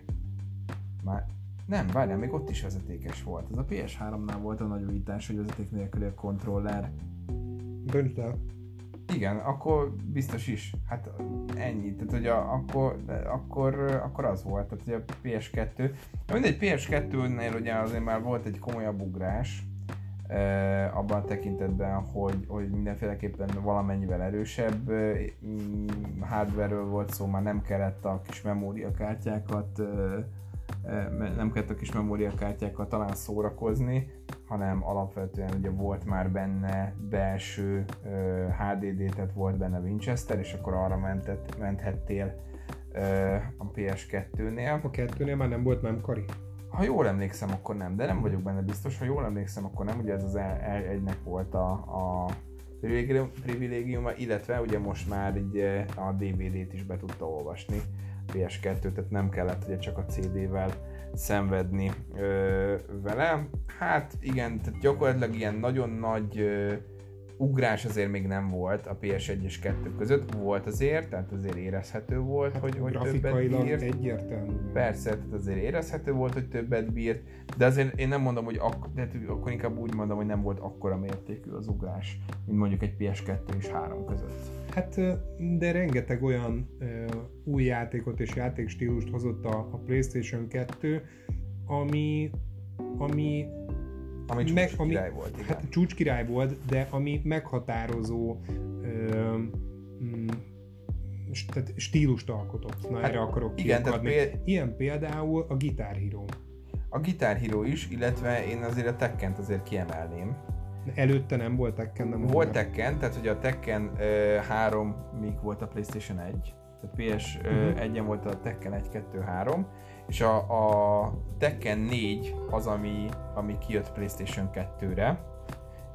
már nem, várjál, még ott is vezetékes volt. Ez a PS3-nál volt a nagy újítás, hogy vezeték nélküli a kontroller. Döntsd el. Igen, akkor biztos is. Hát ennyi. Tehát, hogy a, akkor, akkor, akkor az volt, tehát hogy a PS2. De mindegy, PS2-nél ugye azért már volt egy komolyabb ugrás, abban a tekintetben, hogy, hogy mindenféleképpen valamennyivel erősebb eh, hardware volt szó, már nem kellett a kis memóriakártyákat eh, nem kellett a kis memóriakártyákkal talán szórakozni, hanem alapvetően ugye volt már benne belső HDD, tehát volt benne Winchester, és akkor arra mentett, menthettél a PS2-nél. A kettőnél már nem volt memkari? Ha jól emlékszem, akkor nem, de nem vagyok benne biztos. Ha jól emlékszem, akkor nem, ugye ez az egynek volt a, a privilégiuma, illetve ugye most már így a DVD-t is be tudta olvasni PS2, tehát nem kellett ugye csak a CD-vel szenvedni ö, vele. Hát igen, tehát gyakorlatilag ilyen nagyon nagy ö, ugrás azért még nem volt a PS1 és 2 között, volt azért, tehát azért érezhető volt, hát hogy, hogy többet bírt. egyértelmű. Persze, tehát azért érezhető volt, hogy többet bírt, de azért én nem mondom, hogy ak- de akkor inkább úgy mondom, hogy nem volt akkora mértékű az ugrás, mint mondjuk egy PS2 és 3 között. Hát, de rengeteg olyan uh, új játékot és játékstílust hozott a, a PlayStation 2, ami, ami ami csúcs meg, ami, király volt, igen. Hát csúcs király volt, de ami meghatározó ö, mm, tehát stílust alkotott. Na, hát, erre akarok igen, tehát péld... Ilyen például a Guitar Hero. A Guitar Hero is, illetve én azért a Tekkent azért kiemelném. Előtte nem volt Tekken, nem Volt Tekken, tehát ugye a Tekken uh, 3 míg volt a PlayStation 1. tehát PS1-en uh-huh. volt a Tekken 1, 2, 3, és a, a Tekken 4 az, ami, ami kijött PlayStation 2-re,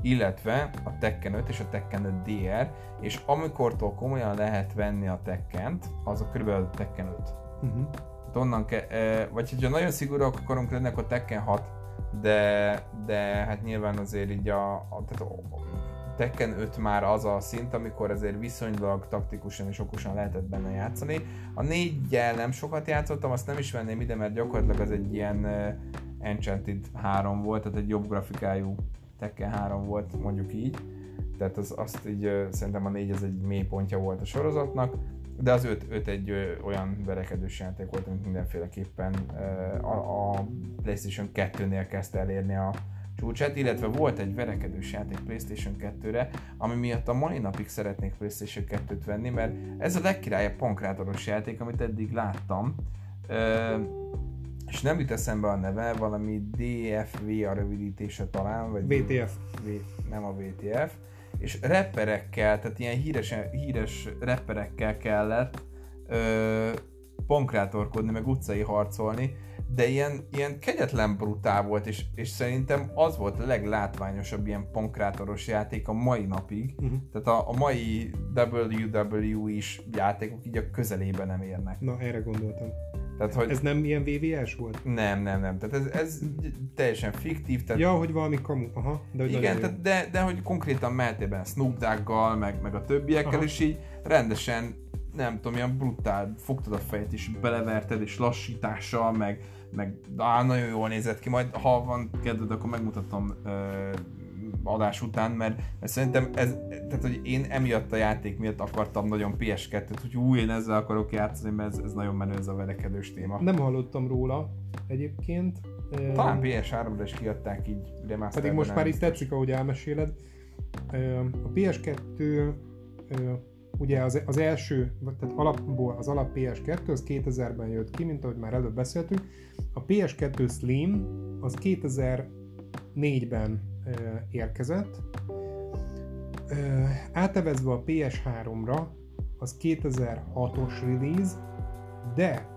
illetve a Tekken 5 és a Tekken 5 DR, és amikortól komolyan lehet venni a Tekkent, az a körülbelül a Tekken 5. Uh-huh. Hát onnan ke, e, vagy hogyha nagyon szigorúak akarunk lenni, akkor Tekken 6, de, de hát nyilván azért így a, a, tehát a Tekken 5 már az a szint, amikor azért viszonylag taktikusan és okosan lehetett benne játszani. A 4 nem sokat játszottam, azt nem is venném ide, mert gyakorlatilag az egy ilyen Enchanted 3 volt, tehát egy jobb grafikájú Tekken 3 volt, mondjuk így. Tehát az, azt így szerintem a 4 az egy mély pontja volt a sorozatnak, de az 5, 5 egy olyan verekedős játék volt, amit mindenféleképpen a, a PlayStation 2-nél kezdte elérni a, csúcsát, illetve volt egy verekedős játék PlayStation 2-re, ami miatt a mai napig szeretnék PlayStation 2-t venni, mert ez a legkirályabb pankrátoros játék, amit eddig láttam. Ö, és nem jut eszembe a neve, valami DFV a rövidítése talán, vagy VTF. V, nem a VTF. És rapperekkel, tehát ilyen híres, híres rapperekkel kellett ö, pankrátorkodni, meg utcai harcolni, de ilyen, ilyen kegyetlen brutál volt, és, és szerintem az volt a leglátványosabb ilyen pankrátoros játék a mai napig. Uh-huh. Tehát a, a mai WW is játékok így a közelébe nem érnek. Na, erre gondoltam. Tehát, hogy... Ez nem ilyen VVS volt? Nem, nem, nem. Tehát ez, ez teljesen fiktív. Tehát... Ja, hogy valami kamu. Aha, de hogy Igen, tehát, de, de hogy konkrétan mehetében Snoop Dogg-gal, meg, meg a többiekkel, Aha. és így rendesen nem tudom, ilyen brutál, fogtad a fejet és beleverted, és lassítással, meg, meg á, nagyon jól nézett ki, majd ha van kedved, akkor megmutatom ö, adás után, mert, mert szerintem ez, tehát hogy én emiatt a játék miatt akartam nagyon PS2-t, hogy új, én ezzel akarok játszani, mert ez, ez nagyon menő ez a verekedős téma. Nem hallottam róla egyébként. Talán PS3-ra is kiadták így remasterben. Pedig most már itt tetszik, ahogy elmeséled. A PS2 ugye az, az első, tehát alapból az alap PS2 az 2000-ben jött ki, mint ahogy már előbb beszéltük. A PS2 Slim az 2004-ben érkezett. Átevezve a PS3-ra az 2006-os release, de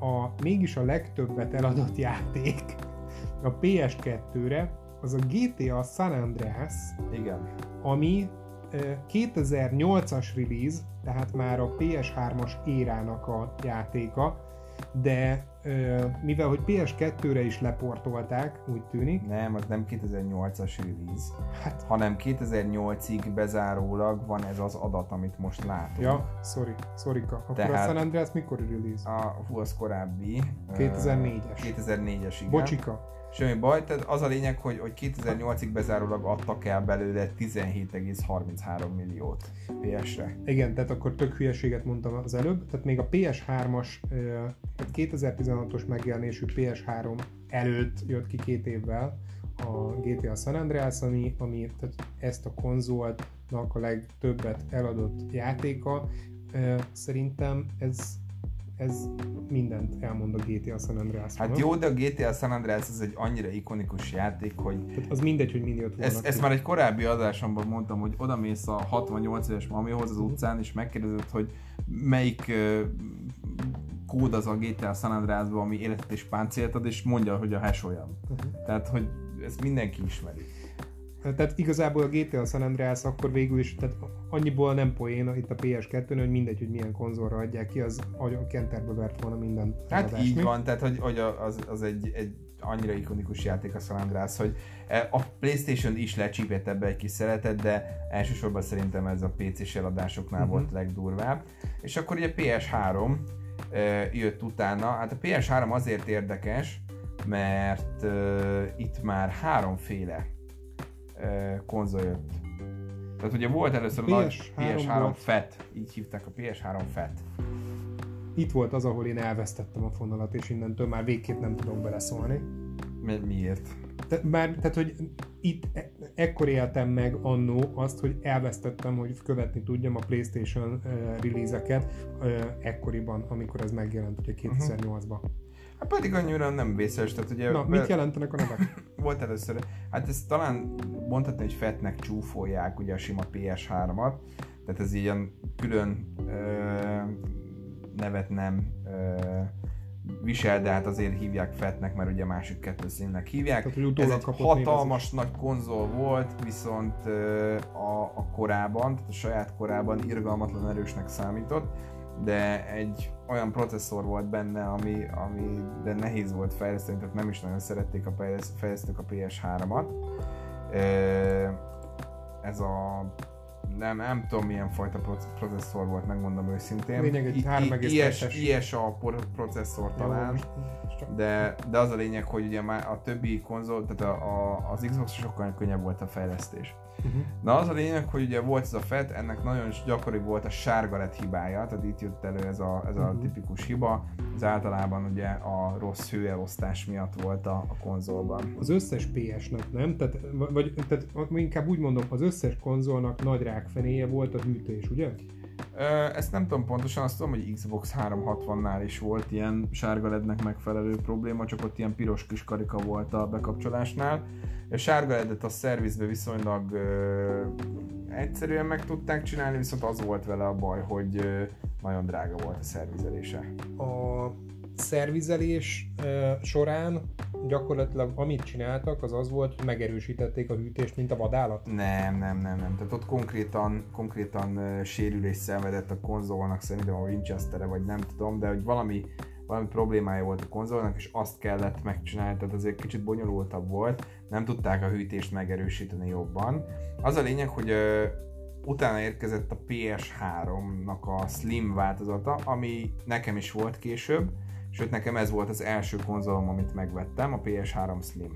a, mégis a legtöbbet eladott játék a PS2-re az a GTA San Andreas, Igen. ami 2008-as release, tehát már a PS3-as érának a játéka, de mivel hogy PS2-re is leportolták, úgy tűnik. Nem, az nem 2008-as release, hát, hanem 2008-ig bezárólag van ez az adat, amit most látunk. Ja, sorry, sorry Akkor Tehát, a San Andreas mikor release? A, hú, az korábbi. 2004-es. 2004-es, igen. Bocsika. Semmi baj, tehát az a lényeg, hogy, hogy 2008-ig bezárólag adtak el belőle 17,33 milliót PS-re. Igen, tehát akkor tök hülyeséget mondtam az előbb, tehát még a PS3-as, tehát 2016-os megjelenésű PS3 előtt jött ki két évvel a GTA San Andreas, ami, ami tehát ezt a konzolnak a legtöbbet eladott játéka. Szerintem ez ez mindent elmond a GTA San andreas Hát jó, de a GTA San Andreas ez egy annyira ikonikus játék, hogy... Tehát az mindegy, hogy minél volna. Ezt, ezt már egy korábbi adásomban mondtam, hogy oda mész a 68 éves mamihoz az uh-huh. utcán, és megkérdezed, hogy melyik uh, kód az a GTA San andreas ami életet és páncélt ad, és mondja, hogy a hash olyan. Uh-huh. Tehát, hogy ezt mindenki ismeri. Tehát igazából a GTA San Andreas akkor végül is, tehát annyiból nem poén itt a PS2-n, hogy mindegy, hogy milyen konzolra adják ki, az a kenterbe vert volna minden. Hát így mi? van, tehát hogy, hogy az, az egy, egy annyira ikonikus játék a San Andreas, hogy e, a Playstation is lecsípett ebbe egy kis szeretet, de elsősorban szerintem ez a PC-s eladásoknál uh-huh. volt legdurvább. És akkor ugye PS3 e, jött utána, hát a PS3 azért érdekes, mert uh, itt már háromféle konzol jött. Tehát ugye volt először a PS3, PS3 FAT, így hívták a PS3 FAT. Itt volt az, ahol én elvesztettem a fonalat, és innentől már végképp nem tudom beleszólni. Mi, miért? Te, már, tehát, hogy itt e, ekkor éltem meg annó azt, hogy elvesztettem, hogy követni tudjam a Playstation uh, release-eket uh, ekkoriban, amikor ez megjelent, ugye 2008-ban. Uh-huh. Hát pedig annyira nem vészes, tehát ugye... Na, mit jelentenek a nevek? volt először, hát ez talán mondhatni, hogy fetnek csúfolják ugye a sima PS3-at, tehát ez ilyen külön ö, nevet nem ö, visel, de hát azért hívják Fettnek, mert ugye másik kettő színnek hívják. Tehát, Ez egy hatalmas nagy konzol volt, viszont a, a korában, tehát a saját korában irgalmatlan erősnek számított, de egy olyan processzor volt benne, ami, ami de nehéz volt fejleszteni, tehát nem is nagyon szerették a fejlesztők a PS3-at. Ez a nem, nem tudom milyen fajta processzor volt, megmondom őszintén. Lényeg egy 3,2-es. IS a processzor talán, de, de az a lényeg, hogy ugye már a többi konzol, tehát a, a, az Xbox sokkal könnyebb volt a fejlesztés. Uh-huh. Na az a lényeg, hogy ugye volt ez a FET, ennek nagyon gyakori volt a sárga lett hibája, tehát itt jött elő ez a, ez a uh-huh. tipikus hiba, ez általában ugye a rossz hőelosztás miatt volt a, a konzolban. Az összes PS-nek nem? Tehát, vagy, tehát inkább úgy mondom, az összes konzolnak nagy rákfenéje volt a hűtés, ugye? Ezt nem tudom pontosan, azt tudom, hogy Xbox 360-nál is volt ilyen sárga lednek megfelelő probléma, csak ott ilyen piros kis karika volt a bekapcsolásnál. A sárga ledet a szervizbe viszonylag ö, egyszerűen meg tudták csinálni, viszont az volt vele a baj, hogy ö, nagyon drága volt a szervizelése. A szervizelés ö, során gyakorlatilag amit csináltak, az az volt, hogy megerősítették a hűtést, mint a vadállat? Nem, nem, nem, nem. Tehát ott konkrétan, konkrétan uh, sérülés szenvedett a konzolnak, szerintem a Winchester-e, vagy nem tudom, de hogy valami, valami problémája volt a konzolnak, és azt kellett megcsinálni, tehát azért kicsit bonyolultabb volt, nem tudták a hűtést megerősíteni jobban. Az a lényeg, hogy uh, utána érkezett a PS3-nak a Slim változata, ami nekem is volt később, Sőt, nekem ez volt az első konzolom, amit megvettem, a PS3 Slim.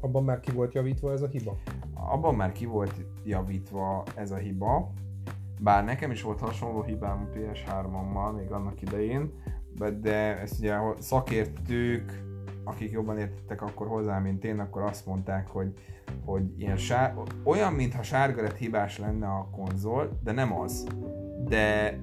Abban már ki volt javítva ez a hiba? Abban már ki volt javítva ez a hiba, bár nekem is volt hasonló hibám a PS3-ommal még annak idején, de ezt ugye szakértők, akik jobban értettek akkor hozzá, mint én, akkor azt mondták, hogy, hogy ilyen sár, olyan, mintha sárga lett hibás lenne a konzol, de nem az. De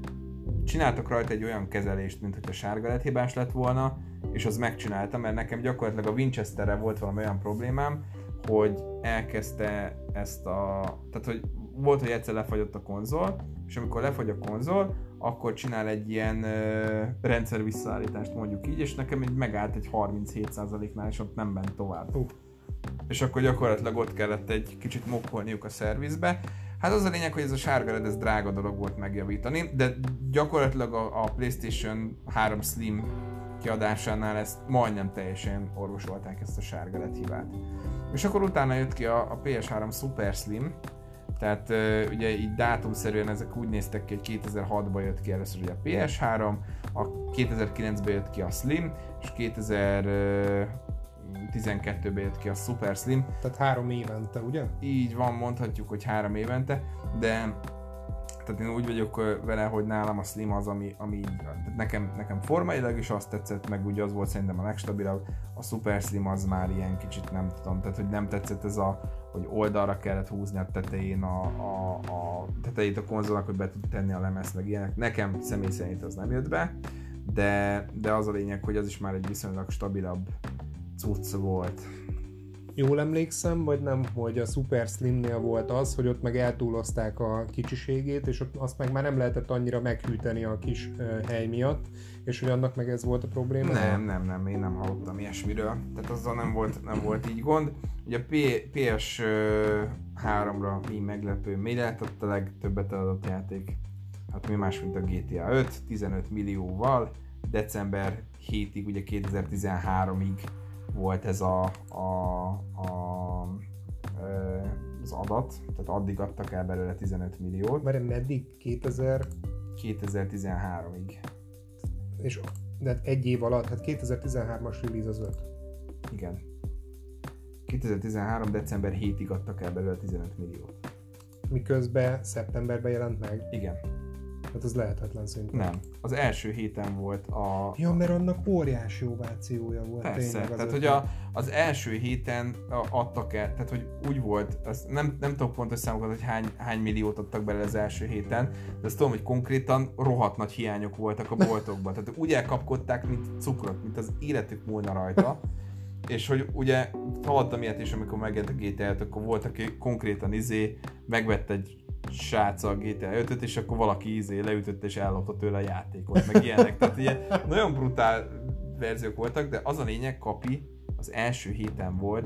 csináltak rajta egy olyan kezelést, mint hogy a sárga lett hibás lett volna, és az megcsinálta, mert nekem gyakorlatilag a Winchesterre volt valami olyan problémám, hogy elkezdte ezt a... Tehát, hogy volt, hogy egyszer lefagyott a konzol, és amikor lefagy a konzol, akkor csinál egy ilyen ö, rendszer visszaállítást mondjuk így, és nekem egy megállt egy 37%-nál, és ott nem ment tovább. Uh. És akkor gyakorlatilag ott kellett egy kicsit mokkolniuk a szervizbe, Hát az a lényeg, hogy ez a sárga LED, ez drága dolog volt megjavítani, de gyakorlatilag a, a PlayStation 3 Slim kiadásánál ezt majdnem teljesen orvosolták ezt a sárga LED hibát. És akkor utána jött ki a, a PS3 Super Slim, tehát ugye így dátumszerűen ezek úgy néztek ki, hogy 2006-ban jött ki először ugye a PS3, a 2009-ben jött ki a Slim, és 2000 12-ben jött ki a Super Slim. Tehát három évente, ugye? Így van, mondhatjuk, hogy három évente, de tehát én úgy vagyok vele, hogy nálam a Slim az, ami, ami nekem, nekem formailag is azt tetszett, meg ugye az volt szerintem a legstabilabb, a Super Slim az már ilyen kicsit nem tudom, tehát hogy nem tetszett ez a, hogy oldalra kellett húzni a tetején a, a, a tetejét a konzolnak, hogy be tud tenni a lemez, meg ilyenek. Nekem személy szerint az nem jött be, de, de az a lényeg, hogy az is már egy viszonylag stabilabb cucc volt. Jól emlékszem, vagy nem, hogy a Super Slimnél volt az, hogy ott meg eltúlozták a kicsiségét, és ott azt meg már nem lehetett annyira meghűteni a kis uh, hely miatt, és hogy annak meg ez volt a probléma? Nem, nem, nem, én nem hallottam ilyesmiről. Tehát azzal nem volt, nem volt így gond. Ugye a PS3-ra mi meglepő, mi lehetett a legtöbbet adott játék? Hát mi más, mint a GTA 5, 15 millióval, december 7-ig, ugye 2013-ig volt ez a, a, a, az adat, tehát addig adtak el belőle 15 milliót. Mert meddig? 2000? 2013-ig. És de hát egy év alatt, hát 2013-as release az 5. Igen. 2013. december 7-ig adtak el belőle 15 milliót. Miközben szeptemberben jelent meg? Igen. Hát ez lehetetlen szerintem. Nem. Az első héten volt a... Ja, mert annak óriási ovációja volt Persze, tényleg tehát hogy a, az első héten adtak el, tehát hogy úgy volt, azt nem, nem tudok pontos számokat, hogy hány, hány milliót adtak bele az első héten, de azt tudom, hogy konkrétan rohadt nagy hiányok voltak a boltokban. Tehát úgy elkapkodták, mint cukrot, mint az életük múlna rajta. és hogy ugye hallottam ilyet is, amikor megjelent a GTA, akkor volt, aki konkrétan izé megvett egy srác a GTA 5 és akkor valaki ízé leütött és ellopta tőle a játékot, meg ilyenek. Tehát ilyen nagyon brutál verziók voltak, de az a lényeg, Kapi az első héten volt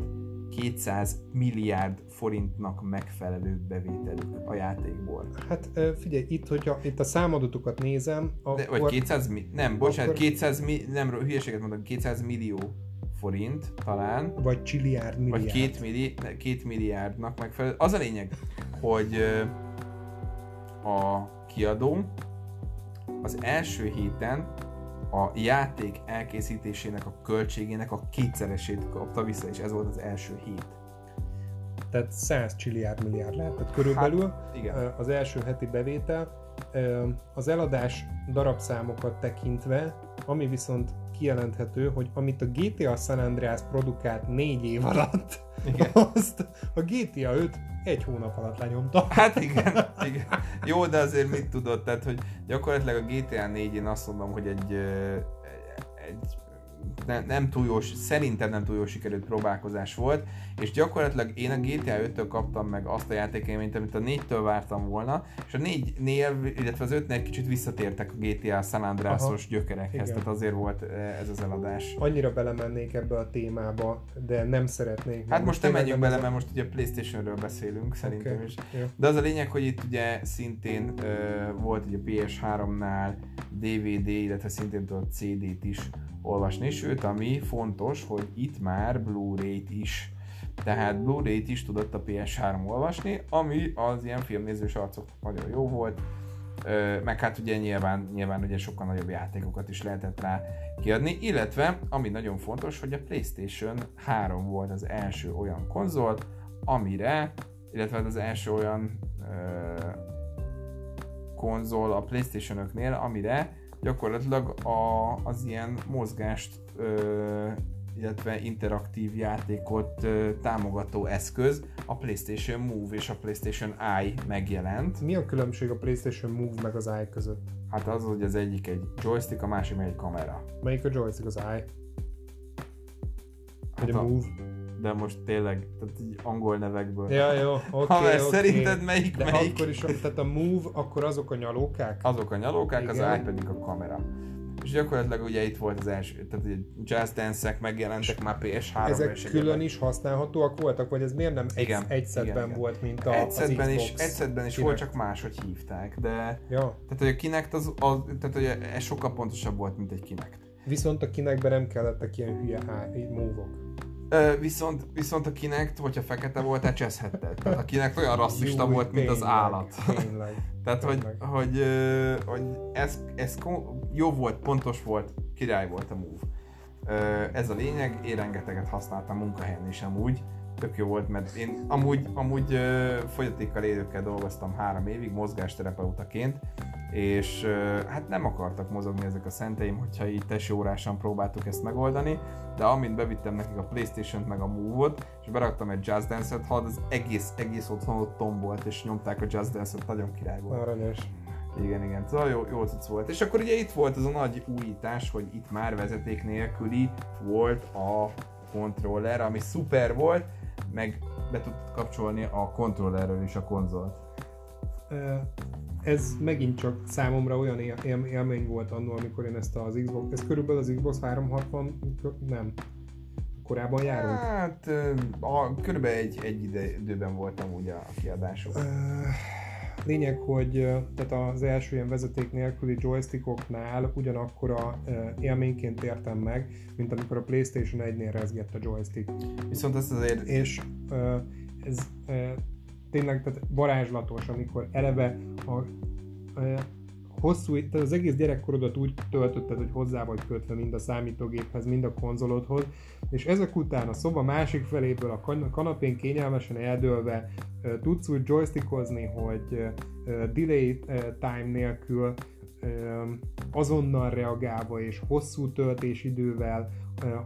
200 milliárd forintnak megfelelő bevételük a játékból. Hát figyelj, itt, hogyha itt a számadatokat nézem, akkor... De, vagy 200 mi... Nem, bocsánat, akkor... 200 mi... nem, hülyeséget mondom, 200 millió forint talán. Vagy csiliárd milliárd. Vagy két, milli, két milliárdnak megfelelő. Az a lényeg, hogy a kiadó az első héten a játék elkészítésének a költségének a kétszeresét kapta vissza, és ez volt az első hét. Tehát 100 csilliárd milliárd lehetett körülbelül. Hát, igen. Az első heti bevétel. Az eladás darabszámokat tekintve, ami viszont kijelenthető, hogy amit a GTA San Andreas produkált négy év alatt, igen. azt a GTA 5 egy hónap alatt lenyomta. Hát igen, igen. Jó, de azért mit tudod? Tehát, hogy gyakorlatilag a GTA 4 én azt mondom, hogy egy, egy ne, nem túl jó, szerintem nem túl jó sikerült próbálkozás volt, és gyakorlatilag én a GTA 5-től kaptam meg azt a játékélményt, amit a 4-től vártam volna, és a 4-nél, illetve az 5-nél kicsit visszatértek a GTA San Andreas-os gyökerekhez, igen. tehát azért volt eh, ez az eladás. Annyira belemennék ebbe a témába, de nem szeretnék. Hát most nem menjünk bele, mert most ugye Playstation-ről beszélünk szerintem okay. is. De az a lényeg, hogy itt ugye szintén uh, volt ugye PS3-nál DVD, illetve szintén tudott CD-t is olvasni, sőt, ami fontos, hogy itt már Blu-ray-t is tehát Blu-ray-t is tudott a PS3 olvasni, ami az ilyen filmnézős arcok nagyon jó volt, meg hát ugye nyilván, nyilván ugye sokkal nagyobb játékokat is lehetett rá kiadni, illetve ami nagyon fontos, hogy a PlayStation 3 volt az első olyan konzol, amire, illetve az első olyan konzol a PlayStation-öknél, amire gyakorlatilag a, az ilyen mozgást ö, illetve interaktív játékot támogató eszköz, a PlayStation Move és a PlayStation Eye megjelent. Mi a különbség a PlayStation Move meg az Eye között? Hát az, hogy az egyik egy joystick, a másik meg egy kamera. Melyik a joystick, az Eye? Vagy hát a, a Move? de most tényleg, tehát így angol nevekből. Ja, jó, oké, okay, okay. szerinted melyik de melyik? akkor is, tehát a Move, akkor azok a nyalókák? Azok a nyalókák, Igen. az Eye pedig a kamera. És gyakorlatilag ugye itt volt az első, tehát Jazz Dance-ek megjelentek már PS3-ra. Ezek külön is használhatóak voltak, vagy ez miért nem egy, igen, egy szedben igen, volt, mint a, egy az Xbox is, Egy szedben is volt, csak máshogy hívták, de... Ja. Tehát, hogy a Kinect az, az tehát, hogy ez sokkal pontosabb volt, mint egy Kinect. Viszont a Kinectben nem kellettek ilyen hülye move-ok. Viszont, viszont a Kinect, hogyha fekete volt, ecseszhetted. Tehát a Kinect olyan rasszista Jú, volt, mint az állat. Tényleg. Tehát, hogy, hogy, hogy ez, ez jó volt, pontos volt, király volt a move. Ez a lényeg, én rengeteget használtam munkahelyen is amúgy, tök jó volt, mert én amúgy, amúgy fogyatékkal élőkkel dolgoztam három évig mozgásterapeutaként, és hát nem akartak mozogni ezek a szenteim, hogyha így tesórásan próbáltuk ezt megoldani, de amint bevittem nekik a Playstation-t meg a Move-ot, és beraktam egy Just Dance-et, ha az egész, egész otthon ott tombolt, és nyomták a Just Dance-et, nagyon király volt. Aranyos. Igen, igen, szóval jó, jó cucc volt. És akkor ugye itt volt az a nagy újítás, hogy itt már vezeték nélküli volt a kontroller, ami szuper volt, meg be tudtad kapcsolni a kontrollerről is a konzolt ez megint csak számomra olyan él, él, élmény volt annól, amikor én ezt az Xbox, ez körülbelül az Xbox 360, nem, korábban járunk? Hát, a, körülbelül egy, egy ide, időben voltam ugye a kiadások. Lényeg, hogy tehát az első ilyen vezeték nélküli joystickoknál ugyanakkor a élményként értem meg, mint amikor a Playstation 1-nél rezgett a joystick. Viszont ezt azért... És ez tényleg tehát varázslatos, amikor eleve a, a hosszú, tehát az egész gyerekkorodat úgy töltötted, hogy hozzá vagy kötve mind a számítógéphez, mind a konzolodhoz, és ezek után a szoba másik feléből a kanapén kényelmesen eldőlve tudsz úgy joystickozni, hogy delay time nélkül azonnal reagálva és hosszú töltésidővel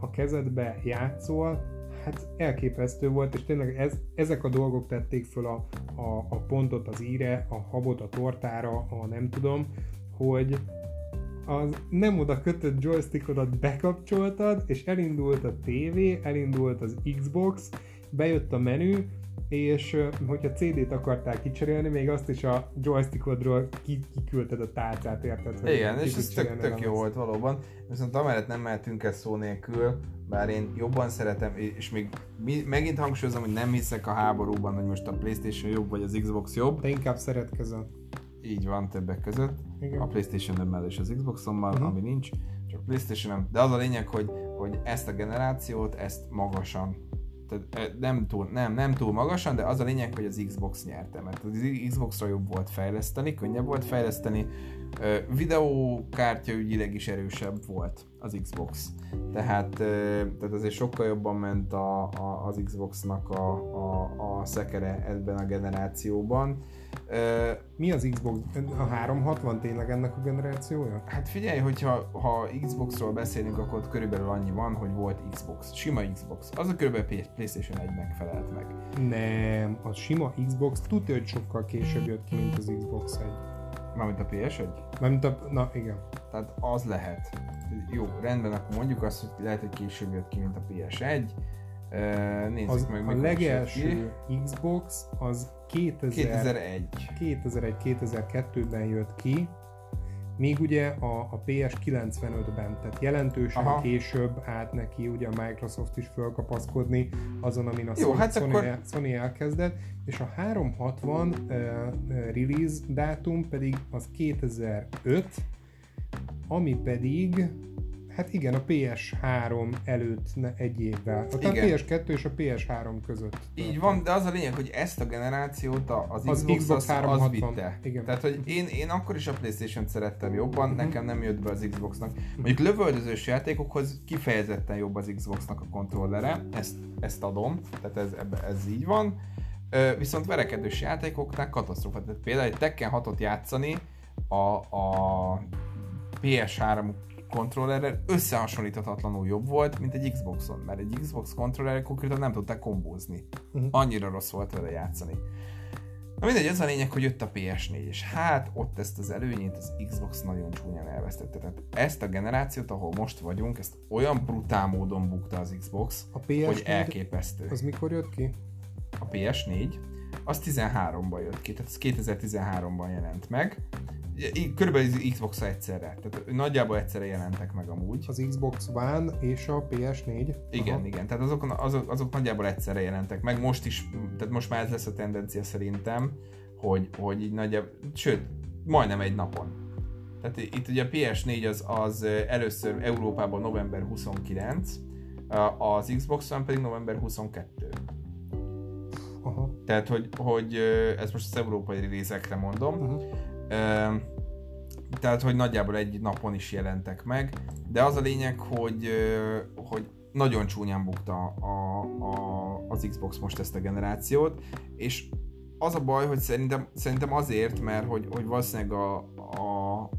a kezedbe játszol, hát elképesztő volt, és tényleg ez, ezek a dolgok tették föl a, a, a pontot az íre, a habot a tortára, a nem tudom, hogy az nem oda kötött joystickodat bekapcsoltad, és elindult a TV, elindult az Xbox, bejött a menü, és hogyha CD-t akarták kicserélni, még azt is a joystickodról ki- kiküldted a tárcát, érted? Igen, és ez tök, tök jó volt valóban. Viszont amellett nem mehetünk el szó nélkül, bár én jobban szeretem, és még mi, megint hangsúlyozom, hogy nem hiszek a háborúban, hogy most a Playstation jobb, vagy az Xbox jobb. Te inkább szeretkezel. Így van többek között. Igen. A Playstation-ömmel és az Xboxommal, Mhm. ami nincs, csak playstation De az a lényeg, hogy, hogy ezt a generációt, ezt magasan nem túl, nem, nem túl magasan, de az a lényeg, hogy az Xbox nyerte, mert az Xboxra jobb volt fejleszteni, könnyebb volt fejleszteni, videókártya ügyileg is erősebb volt az Xbox. Tehát, tehát azért sokkal jobban ment a, a, az Xboxnak a, a, a szekere ebben a generációban. Mi az Xbox? A 360 tényleg ennek a generációja? Hát figyelj, hogyha ha Xboxról beszélünk, akkor ott körülbelül annyi van, hogy volt Xbox, sima Xbox. Az a körülbelül Play- PlayStation 1-nek felelt meg. Nem, a sima Xbox tudja, hogy sokkal később jött ki, mint az Xbox 1. Mármint a PS1? Mármint a, na igen. Tehát az lehet. Jó, rendben, akkor mondjuk azt, hogy lehet, hogy később jött ki, mint a PS1. Nézzük Az, meg, a jött ki. legelső Xbox az 2000, 2001. 2001-2002-ben jött ki, még ugye a, a PS 95-ben, tehát jelentősen Aha. később állt neki ugye a Microsoft is fölkapaszkodni azon, amin a Jó, Sony, hát Sony, akkor- el, Sony elkezdett, és a 360 uh, release dátum pedig az 2005, ami pedig Hát igen, a PS3 előtt ne, egy évvel. A Igen. PS2 és a PS3 között. Így van, de az a lényeg, hogy ezt a generációt az, Az Xbox, Xbox az, az 360. vitte. Igen. Tehát, hogy én, én akkor is a Playstation-t szerettem jobban, Mhm. nekem nem jött be az Xboxnak. Mondjuk lövöldözős játékokhoz kifejezetten jobb az Xboxnak a kontrollere, ezt, ezt adom, tehát ez, ez így van. Viszont verekedős játékoknál katasztrófa. Tehát például egy Tekken 6-ot játszani a, a PS3 kontrollerrel összehasonlíthatatlanul jobb volt, mint egy Xboxon, mert egy Xbox kontrollerrel konkrétan nem tudták kombózni. Mhm. Annyira rossz volt vele játszani. Na mindegy, ez a lényeg, hogy jött a PS4, és hát ott ezt az előnyét az Xbox nagyon csúnyán elvesztette. Tehát ezt a generációt, ahol most vagyunk, ezt olyan brutál módon bukta az Xbox, A PS4 hogy elképesztő. az mikor jött ki? A PS4 az 13-ban jött ki, tehát ez 2013-ban jelent meg. Körülbelül az Xbox egyszerre, tehát nagyjából egyszerre jelentek meg amúgy. Az Xbox One és a PS4. Igen, Aha. igen, tehát azok, azok, azok nagyjából egyszerre jelentek meg, most is, tehát most már ez lesz a tendencia szerintem, hogy, hogy így nagyjából, sőt, majdnem egy napon. Tehát itt ugye a PS4 az, az először Európában november 29, az Xbox One pedig november 22. Aha. Tehát, hogy, hogy ez most az európai részekre mondom, Uh-huh. Tehát, hogy nagyjából egy napon is jelentek meg, de az a lényeg, hogy, hogy nagyon csúnyán bukta a, a, az Xbox most ezt a generációt, és az a baj, hogy szerintem, szerintem azért, mert hogy, hogy valószínűleg a, a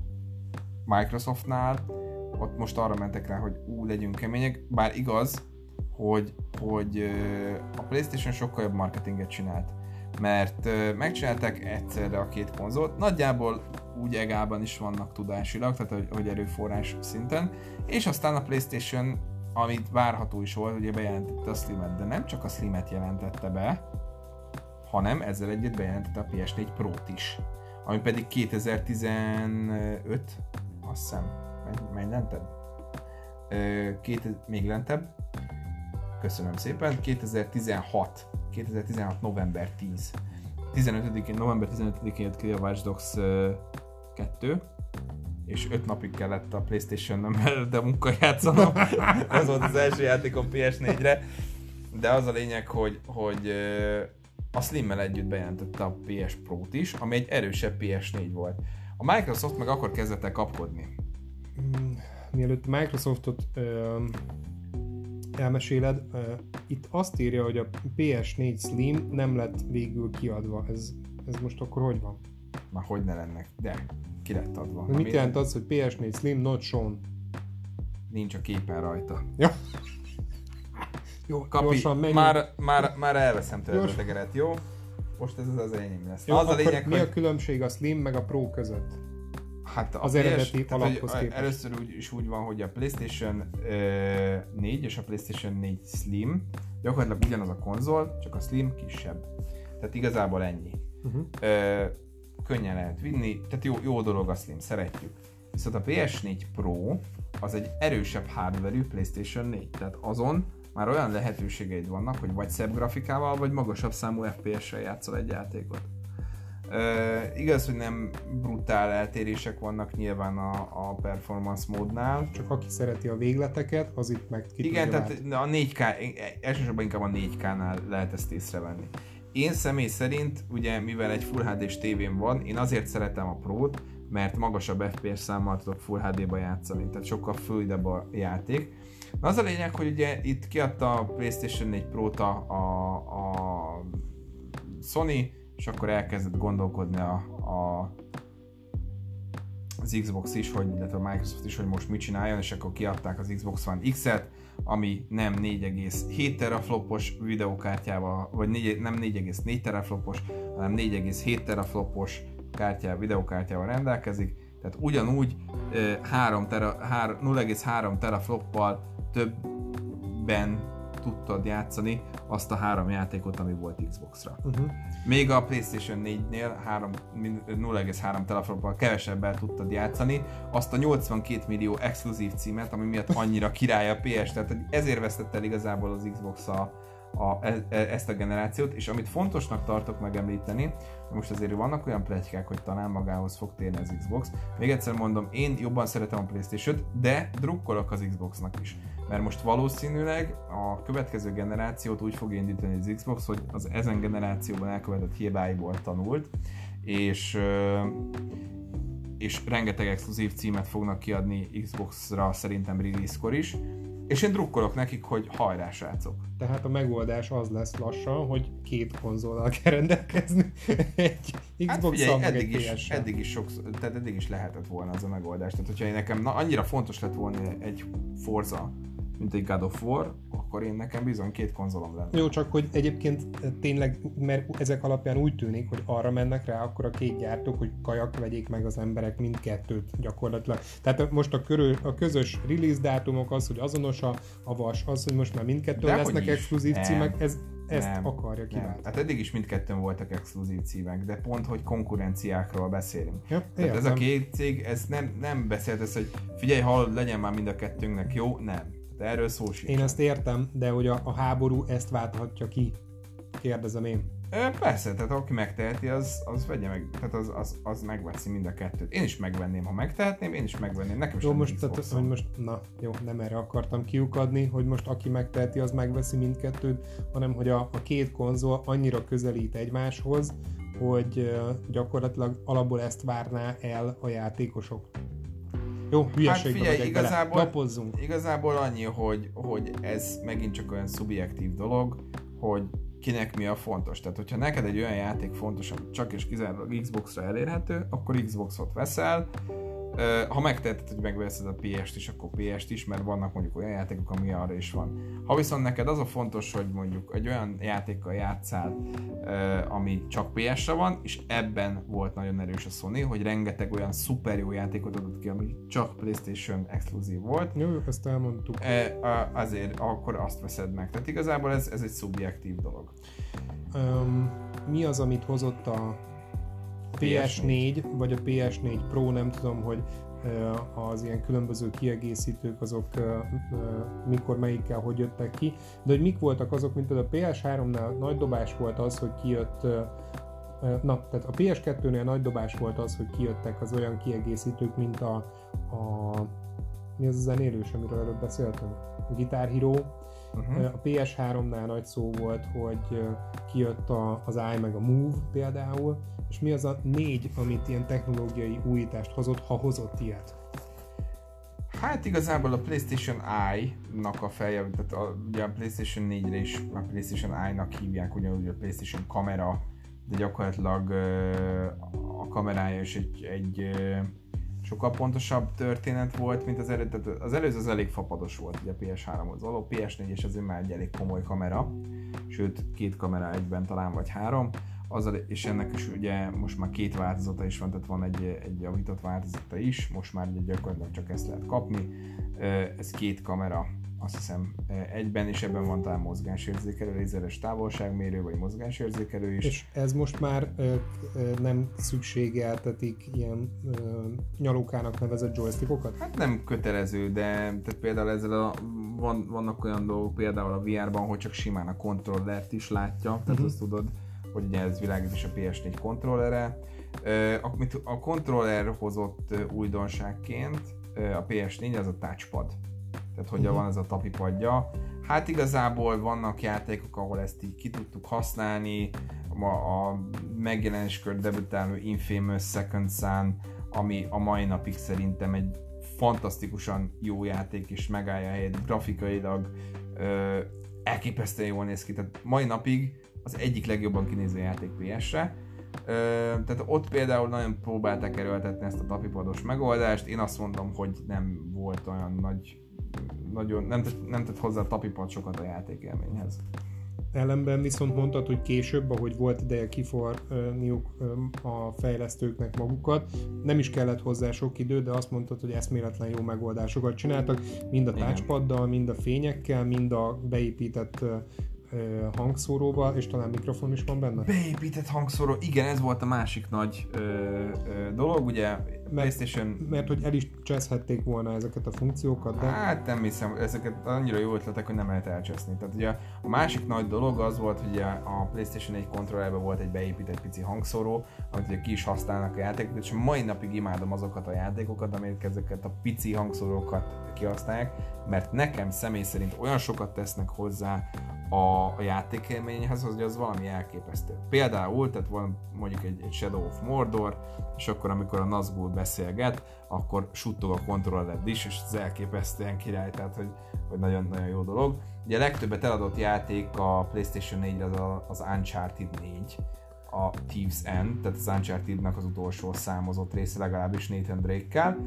Microsoftnál ott most arra mentek rá, hogy ú, legyünk kemények, bár igaz, hogy, hogy a Playstation sokkal jobb marketinget csinált. Mert megcsinálták egyszerre a két konzolt, nagyjából úgy egában is vannak tudásilag, tehát hogy erőforrás szinten, és aztán a Playstation, amit várható is volt, ugye bejelentette a Slim-et, de nem csak a Slim-et jelentette be, hanem ezzel együtt bejelentette a PS4 Pro-t is, ami pedig 2015, azt hiszem, menj, menj lentebb? Ö, két, még lentebb, köszönöm szépen, 2016 2016. november 10. 15-én, november 15-én jött ki a Watch Dogs ö, 2, és 5 napig kellett a Playstation-on mellett a munka játszanom. Ez volt az első játékom PS4-re. De az a lényeg, hogy, hogy a Slim-mel együtt bejelentette a PS Pro-t is, ami egy erősebb PS4 volt. A Microsoft meg akkor kezdett el kapkodni. Mm, Mielőtt Microsoftot ö, elmeséled, itt azt írja, hogy a PS4 Slim nem lett végül kiadva. Ez, ez most akkor hogy van? Már hogy ne lennek, de ki lett adva. Mit Ami jelent az, hogy PS4 Slim not shown? Nincs a képen rajta. Ja. Jó, Kapi, gyorsan menjünk. már, már, már elveszem tőled a tegeret, jó? Most ez az enyém lesz. Jó, az a lényeg, mi hogy a különbség a Slim meg a Pro között? Hát az eredeti alaphoz képest. Először úgy, is úgy van, hogy a PlayStation uh, 4 és a PlayStation 4 Slim gyakorlatilag ugyanaz a konzol, csak a Slim kisebb. Tehát igazából ennyi. Uh-huh. Uh, könnyen lehet vinni, tehát jó, jó dolog a Slim, szeretjük. Viszont a PS4 Pro az egy erősebb hardware PlayStation 4, tehát azon már olyan lehetőségeid vannak, hogy vagy szebb grafikával, vagy magasabb számú FPS-sel játszol egy játékot. Uh, igaz, hogy nem brutál eltérések vannak nyilván a, a performance módnál. Csak aki szereti a végleteket, az itt meg ki Igen, tehát a 4K, elsősorban inkább a 4K-nál lehet ezt észrevenni. Én személy szerint, ugye mivel egy Full HD-s tévém van, én azért szeretem a Pro-t, mert magasabb FPS számmal tudok Full HD-ba játszani, tehát sokkal fluidebb a játék. Na az a lényeg, hogy ugye itt kiadta a PlayStation 4 Pro-t a, a, a Sony, és akkor elkezdett gondolkodni a, a az Xbox is, hogy, illetve a Microsoft is, hogy most mit csináljon, és akkor kiadták az Xbox One X-et, ami nem 4,7 teraflopos videokártyával, vagy 4, nem 4,4 teraflopos, hanem 4,7 teraflopos kártyával, videokártyával rendelkezik, tehát ugyanúgy 3 tera, 0,3 terafloppal többen tudtad játszani azt a három játékot, ami volt Xbox-ra. Uh-huh. Még a PlayStation 4-nél 0,3 terafloppal kevesebbel tudtad játszani azt a 82 millió exkluzív címet, ami miatt annyira király a PS, tehát ezért vesztett el igazából az Xbox a, a, e, e, ezt a generációt, és amit fontosnak tartok megemlíteni, most azért vannak olyan pletykák, hogy talán magához fog térni az Xbox. Még egyszer mondom, én jobban szeretem a Playstation-t, de drukkolok az Xboxnak is. Mert most valószínűleg a következő generációt úgy fog indítani az Xbox, hogy az ezen generációban elkövetett hibáiból tanult, és és rengeteg exkluzív címet fognak kiadni Xbox-ra szerintem release-kor is, és én drukkolok nekik, hogy hajrá srácok. Tehát a megoldás az lesz lassan, hogy két konzollal kell rendelkezni. egy Xbox hát figyelj, eddig, egy is, eddig is sok, tehát eddig is lehetett volna az a megoldás. Tehát hogyha nekem na, annyira fontos lett volna egy Forza, mint egy God of War, akkor én nekem bizony két konzolom lenne. Jó, csak hogy egyébként tényleg, mert ezek alapján úgy tűnik, hogy arra mennek rá akkor a két gyártók, hogy kajak vegyék meg az emberek mindkettőt gyakorlatilag. Tehát most a, körül, a közös release dátumok az, hogy azonos a, a vas, az, hogy most már mindkettő De lesznek exkluzív címek, ez, ezt nem, akarja kiváltani. Hát eddig is mindkettőn voltak exkluzív címek, de pont, hogy konkurenciákról beszélünk. Ja, Tehát ez a két cég, ez nem, nem beszélt ez, hogy figyelj, hall, legyen már mind a kettőnknek jó, nem de erről szó sincs. Én ezt értem, de hogy a, a háború ezt válthatja ki, kérdezem én. E, persze, tehát aki megteheti, az, az vegye meg, tehát az, az, az megveszi mind a kettőt. Én is megvenném, ha megtehetném, én is megvenném, nekem jó, most, tehát, hogy most, na jó, nem erre akartam kiukadni, hogy most aki megteheti, az megveszi mindkettőt, hanem hogy a, a két konzol annyira közelít egymáshoz, hogy gyakorlatilag alapból ezt várná el a játékosok. Jó, hülyeségbe hát figyelj, igazából, Lapozzunk. igazából annyi, hogy, hogy ez megint csak olyan szubjektív dolog, hogy kinek mi a fontos. Tehát, hogyha neked egy olyan játék fontos, ami csak és kizárólag Xbox-ra elérhető, akkor Xbox-ot veszel, ha megteheted, hogy megveszed a PS-t is, akkor PS-t is, mert vannak mondjuk olyan játékok, ami arra is van. Ha viszont neked az a fontos, hogy mondjuk egy olyan játékkal játszál, ami csak PS-re van, és ebben volt nagyon erős a Sony, hogy rengeteg olyan szuper jó játékot adott ki, ami csak PlayStation exkluzív volt. Jó, ezt elmondtuk. Azért akkor azt veszed meg. Tehát igazából ez, ez egy szubjektív dolog. Um, mi az, amit hozott a PS4, vagy a PS4 Pro, nem tudom, hogy az ilyen különböző kiegészítők azok mikor melyikkel hogy jöttek ki, de hogy mik voltak azok, mint például a PS3-nál nagy dobás volt az, hogy kijött Na, tehát a PS2-nél nagy dobás volt az, hogy kijöttek az olyan kiegészítők, mint a, a mi az a zenélős, amiről előbb beszéltünk? Guitar Hero. Uh-huh. A PS3-nál nagy szó volt, hogy kijött a, az i meg a Move például, és mi az a négy, amit ilyen technológiai újítást hozott, ha hozott ilyet? Hát igazából a PlayStation Eye-nak a felje, tehát a, ugye a PlayStation 4-re is a PlayStation Eye-nak hívják, ugyanúgy a PlayStation kamera, de gyakorlatilag a kamerája is egy, egy sokkal pontosabb történet volt, mint az előző. Az előző az elég fapados volt, ugye a PS3-hoz való, PS4 és azért már egy elég komoly kamera, sőt két kamera egyben talán vagy három. azzal, és ennek is ugye most már két változata is van, tehát van egy, egy javított változata is, most már ugye gyakorlatilag csak ezt lehet kapni. Ez két kamera azt hiszem egyben, és ebben van talán mozgásérzékelő, lézeres távolságmérő, vagy mozgásérzékelő is. És ez most már ö, ö, nem szükségeltetik ilyen ö, nyalókának nevezett joystickokat? Hát nem kötelező, de tehát például ezzel a, van, vannak olyan dolgok, például a VR-ban, hogy csak simán a kontrollert is látja, tehát uh-huh. azt tudod, hogy ugye ez világít is a PS4 kontrollere. Amit a kontroller hozott újdonságként, a PS4 az a touchpad tehát hogy uh-huh. van ez a tapipadja. Hát igazából vannak játékok, ahol ezt így ki tudtuk használni, a, a megjelenéskör debütáló Infamous Second Sun, ami a mai napig szerintem egy fantasztikusan jó játék, és megállja a helyet grafikailag, ö, elképesztően jól néz ki, tehát mai napig az egyik legjobban kinéző játék PS-re. Ö, tehát ott például nagyon próbálták erőltetni ezt a tapipados megoldást, én azt mondom, hogy nem volt olyan nagy nagyon, nem tett, nem tett hozzá tapipad sokat a játékélményhez. Ellenben viszont mondtad, hogy később, ahogy volt ideje kiforniuk a fejlesztőknek magukat, nem is kellett hozzá sok idő, de azt mondtad, hogy eszméletlen jó megoldásokat csináltak, mind a touchpaddal, mind a fényekkel, mind a beépített hangszóróba, és talán mikrofon is van benne? Beépített hangszóró, igen, ez volt a másik nagy ö, ö, dolog, ugye mert, PlayStation... Mert hogy el is cseszhették volna ezeket a funkciókat, de... Hát nem hiszem, ezeket annyira jó ötletek, hogy nem lehet elcseszni. Tehát ugye a másik nagy dolog az volt, hogy a PlayStation 1 kontrollerben volt egy beépített pici hangszóró, amit ugye ki is használnak a játékot, és mai napig imádom azokat a játékokat, amelyek ezeket a pici hangszórókat kihasználják, mert nekem személy szerint olyan sokat tesznek hozzá a, a játékélményhez, hogy az valami elképesztő. Például, tehát van mondjuk egy, egy Shadow of Mordor, és akkor amikor a Nazgul beszélget, akkor suttog a kontrolled is, és ez elképesztően király, tehát hogy, hogy nagyon-nagyon jó dolog. Ugye a legtöbbet eladott játék a PlayStation 4 az a, az Uncharted 4, a Thieves End, tehát az Uncharted-nak az utolsó számozott része legalábbis Nathan Drake-kel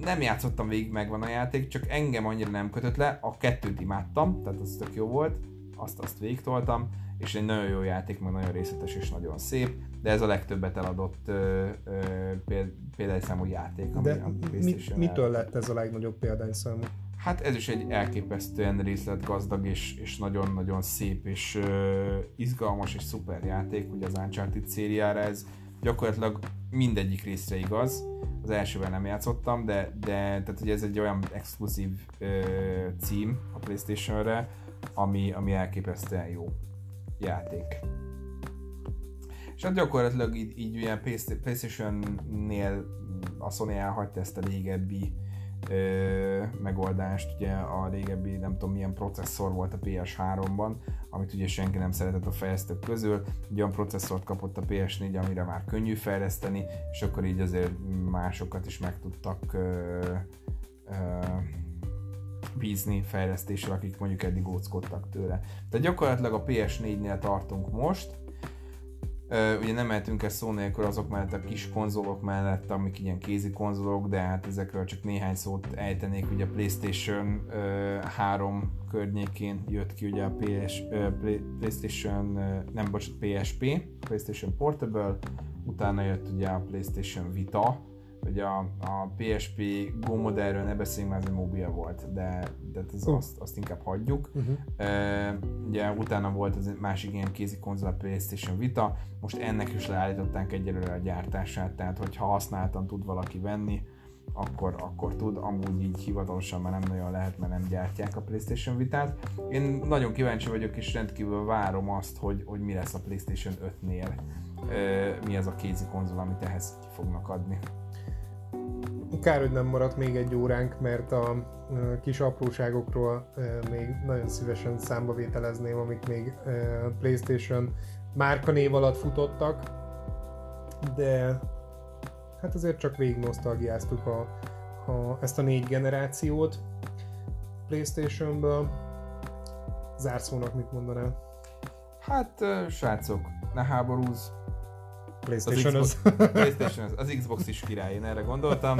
nem játszottam végig, megvan a játék, csak engem annyira nem kötött le, a kettőt imádtam, tehát az tök jó volt, azt azt végigtoltam, és egy nagyon jó játék, meg nagyon részletes és nagyon szép, de ez a legtöbbet eladott ö, ö, példányszámú játék, ami de a mit, mitől lett ez a legnagyobb példányszámú? Hát ez is egy elképesztően részletgazdag és, és nagyon-nagyon szép és ö, izgalmas és szuper játék, ugye az Uncharted szériára ez gyakorlatilag mindegyik részre igaz, az elsővel nem játszottam, de, de tehát ugye ez egy olyan exkluzív ö, cím a Playstation-re, ami, ami elképesztően jó játék. És hát gyakorlatilag így, így ilyen Playstation-nél a Sony elhagyta ezt a régebbi ö, megoldást, ugye a régebbi nem tudom milyen processzor volt a PS3-ban, amit ugye senki nem szeretett a fejlesztők közül, egy olyan processzort kapott a PS4, amire már könnyű fejleszteni, és akkor így azért másokat is meg tudtak ö, ö, bízni fejlesztésre, akik mondjuk eddig óckodtak tőle. Tehát gyakorlatilag a PS4-nél tartunk most, ugye nem mehetünk ezt szó nélkül azok mellett a kis konzolok mellett, amik ilyen kézi konzolok, de hát ezekről csak néhány szót ejtenék. Ugye a PlayStation uh, 3 környékén jött ki ugye a PS, PlayStation, nem bocsánat, PSP, PlayStation Portable, utána jött ugye a PlayStation Vita, hogy a, a PSP Go modellről ne beszéljünk, mert ez egy mobil volt, de, de ez, uh. azt, azt inkább hagyjuk. Uh-huh. Uh, ugye utána volt az másik ilyen kézi konzol, a PlayStation Vita, most ennek is leállították egyelőre a gyártását, tehát hogyha használtan tud valaki venni, akkor, akkor tud, amúgy így hivatalosan már nem nagyon lehet, mert nem gyártják a PlayStation Vitát. Én nagyon kíváncsi vagyok, és rendkívül várom azt, hogy, hogy mi lesz a PlayStation 5-nél, mi ez a kézi konzol, amit ehhez fognak adni. Kár, hogy nem maradt még egy óránk, mert a kis apróságokról még nagyon szívesen számba vételezném, amik még PlayStation márkanév alatt futottak, de hát azért csak végig nosztalgiáztuk a, a, ezt a négy generációt PlayStation-ből. Zárszónak mit mondanál? Hát, srácok, ne háborúz, PlayStation az, PlayStation az, az Xbox is király, én erre gondoltam.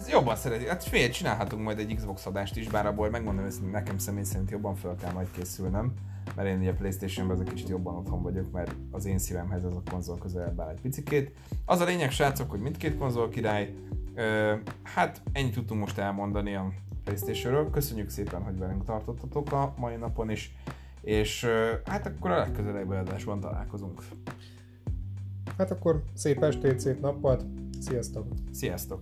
Ez jobban szereti. Hát fél, csinálhatunk majd egy Xbox adást is, bár abból megmondom hogy nekem személy szerint jobban fel kell majd készülnem. mert én ugye Playstation-ben ez egy kicsit jobban otthon vagyok, mert az én szívemhez ez a konzol közelebb áll egy picikét. Az a lényeg, srácok, hogy mindkét konzol király, Ö, hát ennyit tudtunk most elmondani a Playstation-ről. Köszönjük szépen, hogy velünk tartottatok a mai napon is, és hát akkor a legközelebbi adásban találkozunk. Hát akkor szép estét, szép nappalt, sziasztok! Sziasztok!